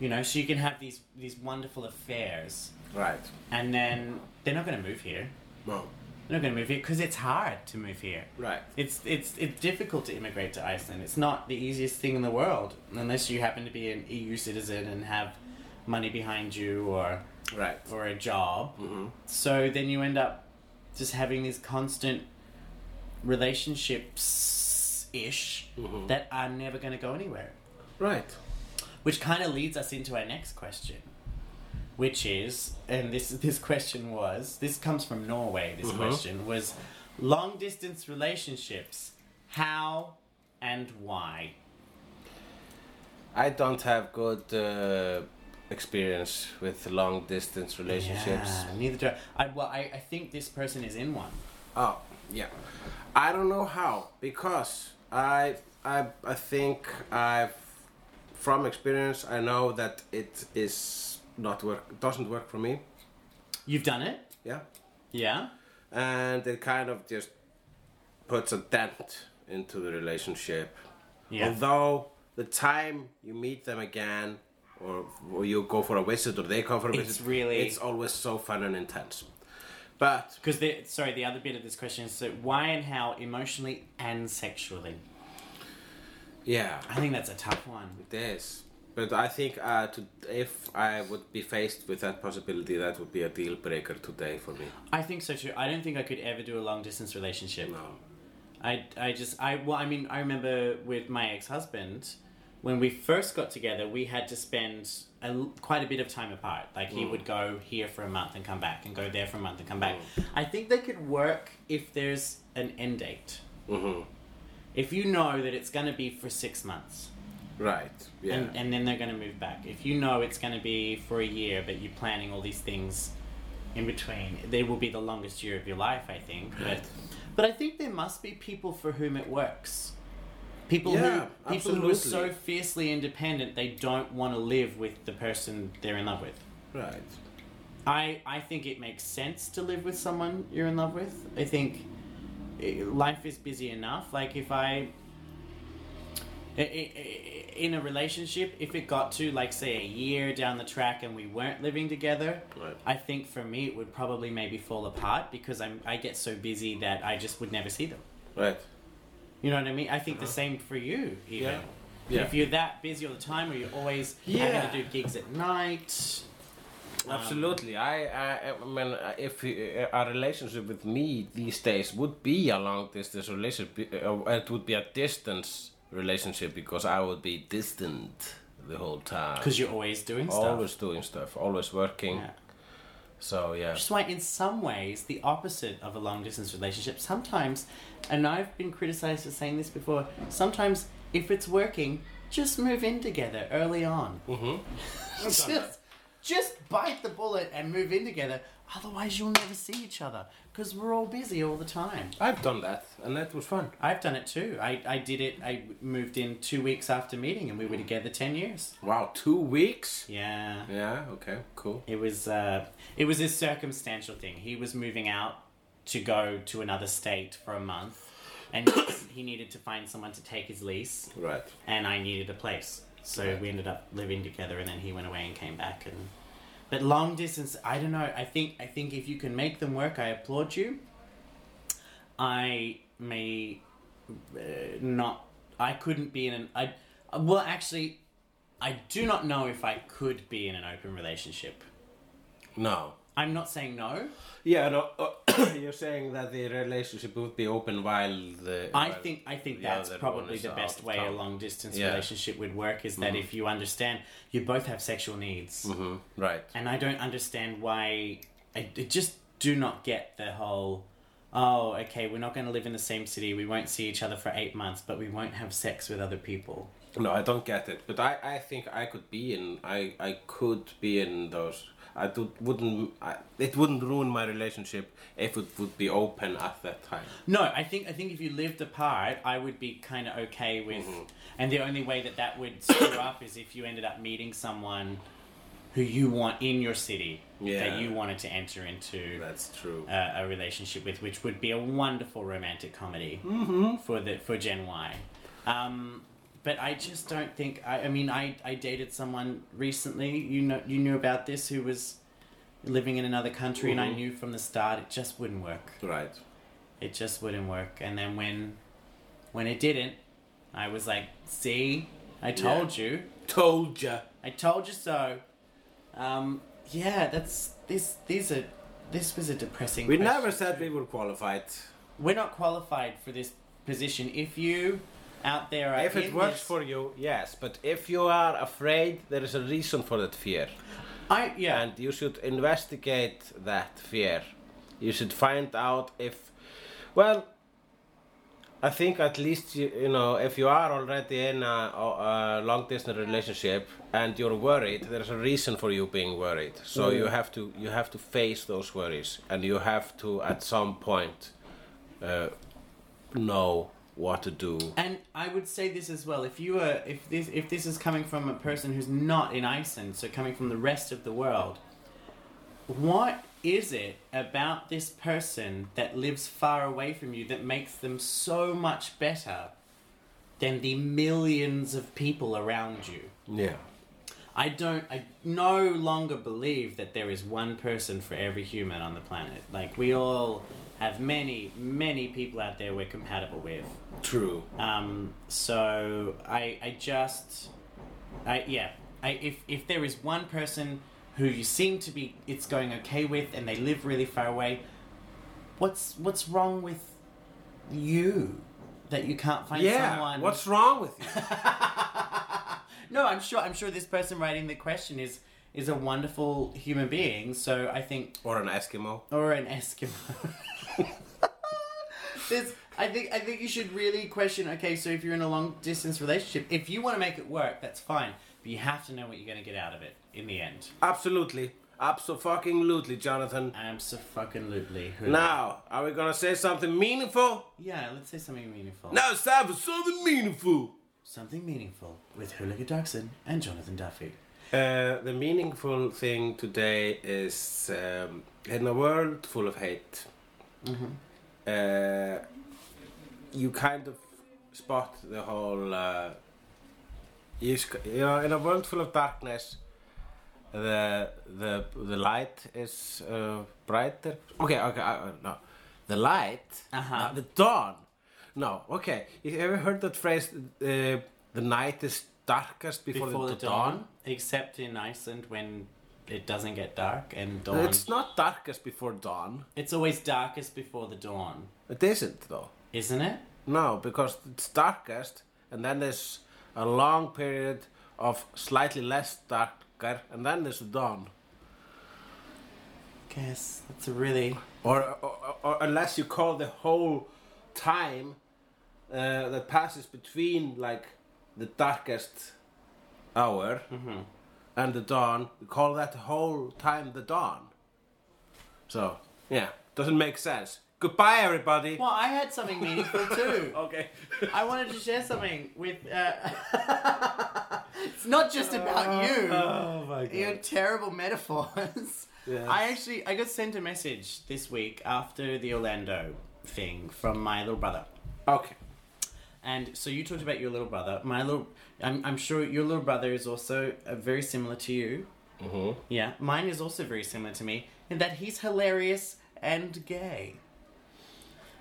S2: You know, so you can have these these wonderful affairs,
S3: Right.
S2: and then they're not going to move here.
S3: No.
S2: They're not going to move here because it's hard to move here.
S3: Right.
S2: It's it's it's difficult to immigrate to Iceland. It's not the easiest thing in the world unless you happen to be an EU citizen and have money behind you or
S3: Right.
S2: or a job.
S3: Mhm.
S2: So then you end up just having these constant relationships ish
S3: Mhm.
S2: that are never going to go anywhere.
S3: Right.
S2: Which kind of leads us into our next question, which is, and this this question was, this comes from Norway. This
S3: Mhm.
S2: question was, long distance relationships, how and why?
S3: I don't have good uh, experience with long distance relationships.
S2: Yeah, neither do I. I. Well, I, I think this person is in one.
S3: Oh, yeah. I don't know how because I I I think I've from experience I know that it is not work doesn't work for me.
S2: You've done it,
S3: Yeah.
S2: yeah.
S3: And it kind of just puts a dent into the relationship.
S2: Yeah.
S3: Although the time you meet them again or, or you go for a visit or they come for a visit,
S2: It's
S3: visit
S2: really-
S3: it's always so fun and intense. But
S2: Because the sorry, the other bit of this question is so why and how emotionally and sexually.
S3: yeah,
S2: I think that's a tough one.
S3: It is. But I think uh, to, if I would be faced with that possibility, that would be a deal breaker today for me.
S2: I think so too. I don't think I could ever do a long distance relationship.
S3: No.
S2: I, I just I well I mean I remember with my ex husband when we first got together we had to spend a, quite a bit of time apart like he
S3: Mm.
S2: would go here for a month and come back and go there for a month and come back I think they could work if there's an end date
S3: hmm
S2: if you know that it's going to be for six months
S3: Right. Yeah.
S2: and, and then they're going to move back if you know it's going to be for a year but you're planning all these things in between they will be the longest year of your life I think but but I think there must be people for whom it works people
S3: Yeah,
S2: who people who are so fiercely independent they don't want to live with the person they're in love with
S3: right.
S2: I I think it makes sense to live with someone you're in love with. I think eh, life is busy enough. Like if i- in a relationship, if it got to like say a year down the track and we weren't living together,
S3: Right.
S2: I think for me it would probably maybe fall apart because I'm I get so busy that I just would never see them.
S3: Right.
S2: You know what I mean? I think the same for you, even.
S3: Yeah. Yeah.
S2: If you're that busy all the time, or you're always
S3: Yeah.
S2: having to do gigs at night. um,
S3: Absolutely. I, I, I mean, uh, if uh, a relationship with me these days would be a long distance relationship, uh, it would be a distance relationship because I would be distant the whole time.
S2: Because you're always doing stuff.
S3: always doing stuff, always working.
S2: Yeah.
S3: So yeah.
S2: Which is why, in some ways, the opposite of a long distance relationship. Sometimes, and I've been criticized for saying this before. Sometimes, if it's working, just move in together early on.
S3: Mm-hmm.
S2: just, just bite the bullet and move in together. Otherwise, you'll never see each other because we're all busy all the time.
S3: I've done that, and that was fun.
S2: I've done it too. I, I did it. I moved in two weeks after meeting, and we were together ten years.
S3: Wow, two weeks.
S2: Yeah.
S3: Yeah. Okay. Cool.
S2: It was uh, it was a circumstantial thing. He was moving out to go to another state for a month, and he needed to find someone to take his lease,
S3: Right.
S2: and I needed a place. So
S3: Right.
S2: we ended up living together, and then he went away and came back. And but long distance, I don't know. I think I think if you can make them work, I applaud you. I may uh, not. I couldn't be in an. I well, actually, I do not know if I could be in an open relationship.
S3: No.
S2: I'm not saying no.
S3: Yeah. No. Uh, you're saying that the relationship would be open while the.
S2: I
S3: while
S2: think I think that's probably the best way a long distance
S3: Yeah.
S2: relationship would work is that if you understand you both have sexual needs.
S3: Mhm, Right.
S2: And I don't understand why I, I just do not get the whole oh, okay, we're not going to live in the same city. We won't see each other for 8 months, but we won't have sex with other people.
S3: No, I don't get it. But I, I think I could be in. I, I could be in those. I do, wouldn't. I, it wouldn't ruin my relationship if it would be open at that time.
S2: No, I think I think if you lived apart, I would be kind of okay with. Mm-hmm. And the only way that that would screw up is if you ended up meeting someone who you want in your city
S3: Yeah.
S2: that you wanted to enter into
S3: That's true.
S2: a, a relationship with, which would be a wonderful romantic comedy mm-hmm. for the for Gen Y. Um, but I just don't think. I, I mean, I, I dated someone recently. You know, you knew about this who was living in another country, and I knew from the start it just wouldn't work.
S3: right.
S2: It just wouldn't work. And then when when it didn't, I was like, "See, I told you."
S3: Told ya.
S2: I told you so. Um, yeah, that's this. These are. This was a depressing.
S3: We never said we were qualified.
S2: We're not qualified for this position. If you out there are
S3: If it works for you, yes. But if you are afraid, there is a reason for that fear.
S2: I yeah.
S3: And you should investigate that fear. You should find out if, well, I think at least you, you know if you are already in a, a long distance relationship and you're worried, there's a reason for you being worried. So you have to you have to face those worries, and you have to at some point uh, know what to do.
S2: And I would say this as well. If you are, if this, if this is coming from a person who's not in Iceland, so coming from the rest of the world, what is it about this person that lives far away from you that makes them so much better than the millions of people around you?
S3: Yeah.
S2: I don't. I no longer believe that there is one person for every human on the planet. Like we all have many, many people out there we're compatible with.
S3: True.
S2: Um, so I, I just, I yeah, I if if there is one person who you seem to be, it's going okay with, and they live really far away. What's what's wrong with you that you can't find
S3: Yeah.
S2: someone?
S3: What's wrong with you?
S2: no, I'm sure. I'm sure this person writing the question is is a wonderful human being. So I think
S3: or an Eskimo?
S2: or an Eskimo. There's, I think I think you should really question. Okay, so if you're in a long distance relationship, if you want to make it work, that's fine. But you have to know what you're going to get out of it in the end.
S3: Absolutely. Absolutely, Jonathan.
S2: Absolutely.
S3: Now, are we gonna say something meaningful?
S2: Yeah, let's say something meaningful.
S3: Now it's time for something meaningful.
S2: Something meaningful with Hugleikur and Jonathan Duffy.
S3: Uh, the meaningful thing today is um, in a world full of hate, uh, you kind of spot the whole. Uh, you, sc- you know, in a world full of darkness, the the the light is uh, brighter. Okay, okay, uh, no, the light,
S2: Uh-huh.
S3: uh, the dawn. No, okay. You ever heard that phrase? Uh, the night is darkest before,
S2: Before
S3: the,
S2: the dawn, except in Iceland when it doesn't get dark and dawn.
S3: It's not darkest before dawn.
S2: It's always darkest before the dawn,
S3: It isn't though.
S2: isn't it?
S3: No, because it's darkest, and then there's a long period of slightly less darker, and then there's the dawn.
S2: Guess that's a really
S3: Or, or, or unless you call the whole time uh, that passes between like the darkest hour and the dawn, We call that whole time the dawn. So yeah, doesn't make sense. Goodbye, everybody.
S2: Well, I had something meaningful too.
S3: Okay.
S2: I wanted to share something with. Uh, it's not just about you.
S3: Oh my god.
S2: Your terrible metaphors.
S3: Yes.
S2: I actually I got sent a message this week after the Orlando thing from my little brother.
S3: Okay.
S2: And so you talked about your little brother. My little, I'm, I'm sure your little brother is also uh, very similar to you.
S3: Mm-hmm.
S2: Yeah, mine is also very similar to me in that he's hilarious and gay.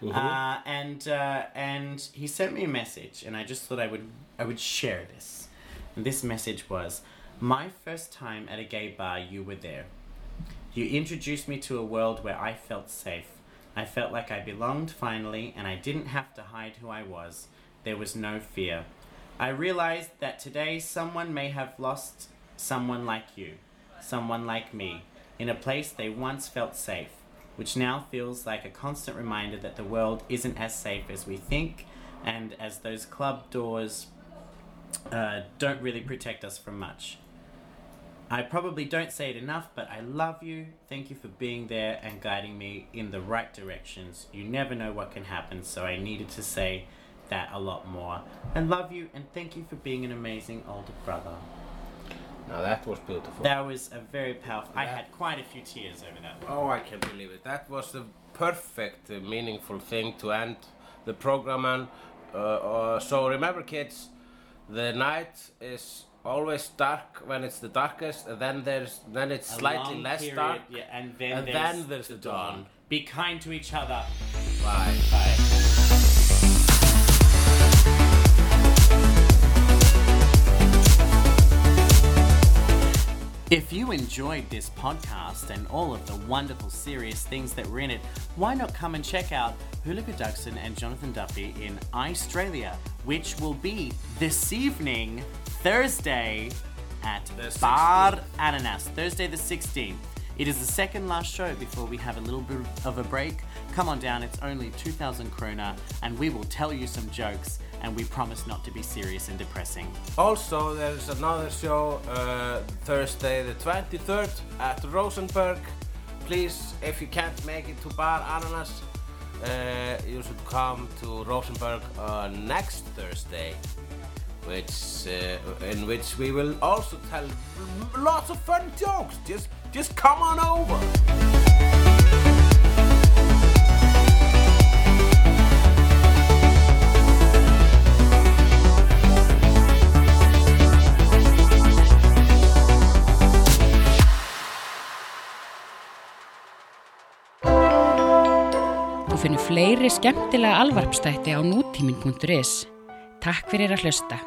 S2: Uh, and uh, and he sent me a message, and I just thought I would I would share this. And this message was, "My first time at a gay bar, you were there. You introduced me to a world where I felt safe. I felt like I belonged finally, and I didn't have to hide who I was. There was no fear. I realized that today someone may have lost someone like you, someone like me, in a place they once felt safe, which now feels like a constant reminder that the world isn't as safe as we think, and as those club doors uh, don't really protect us from much. I probably don't say it enough, but I love you. Thank you for being there and guiding me in the right directions. You never know what can happen, so I needed to say that a lot more. I love you and thank you for being an amazing older brother.
S3: Now that was beautiful.
S2: That was a very powerful. I had quite a few tears over that.
S3: Oh, I can't believe it. That was the perfect, uh, meaningful thing to end the program on. Uh, uh, so remember, kids, the night is always dark when it's the darkest, and then there's then it's
S2: A
S3: slightly less
S2: period,
S3: dark.
S2: Yeah, and then
S3: and
S2: there's,
S3: then there's the dawn.
S2: Be kind to each other.
S3: Bye.
S2: Bye. If you enjoyed this podcast and all of the wonderful, serious things that were in it, why not come and check out Hugleikur Dagsson and Jonathan Duffy in Australia, which will be this evening, Thursday, at
S3: The
S2: Bar Ananas, Thursday the 16th. It is the second last show before we have a little bit of a break. Come on down, it's only 2,000 krona, and we will tell you some jokes, and we promise not to be serious and depressing.
S3: Also, there's another show uh, Thursday, the 23rd at Rosenberg. Please, if you can't make it to Bar Ananas, uh, you should come to Rosenberg uh, next Thursday, which uh, in which we will also tell lots of fun jokes. Just, just come on over.
S1: Þú finnur fleiri skemmtilega alvarpstætti á nútímin.is. Takk fyrir að hlusta.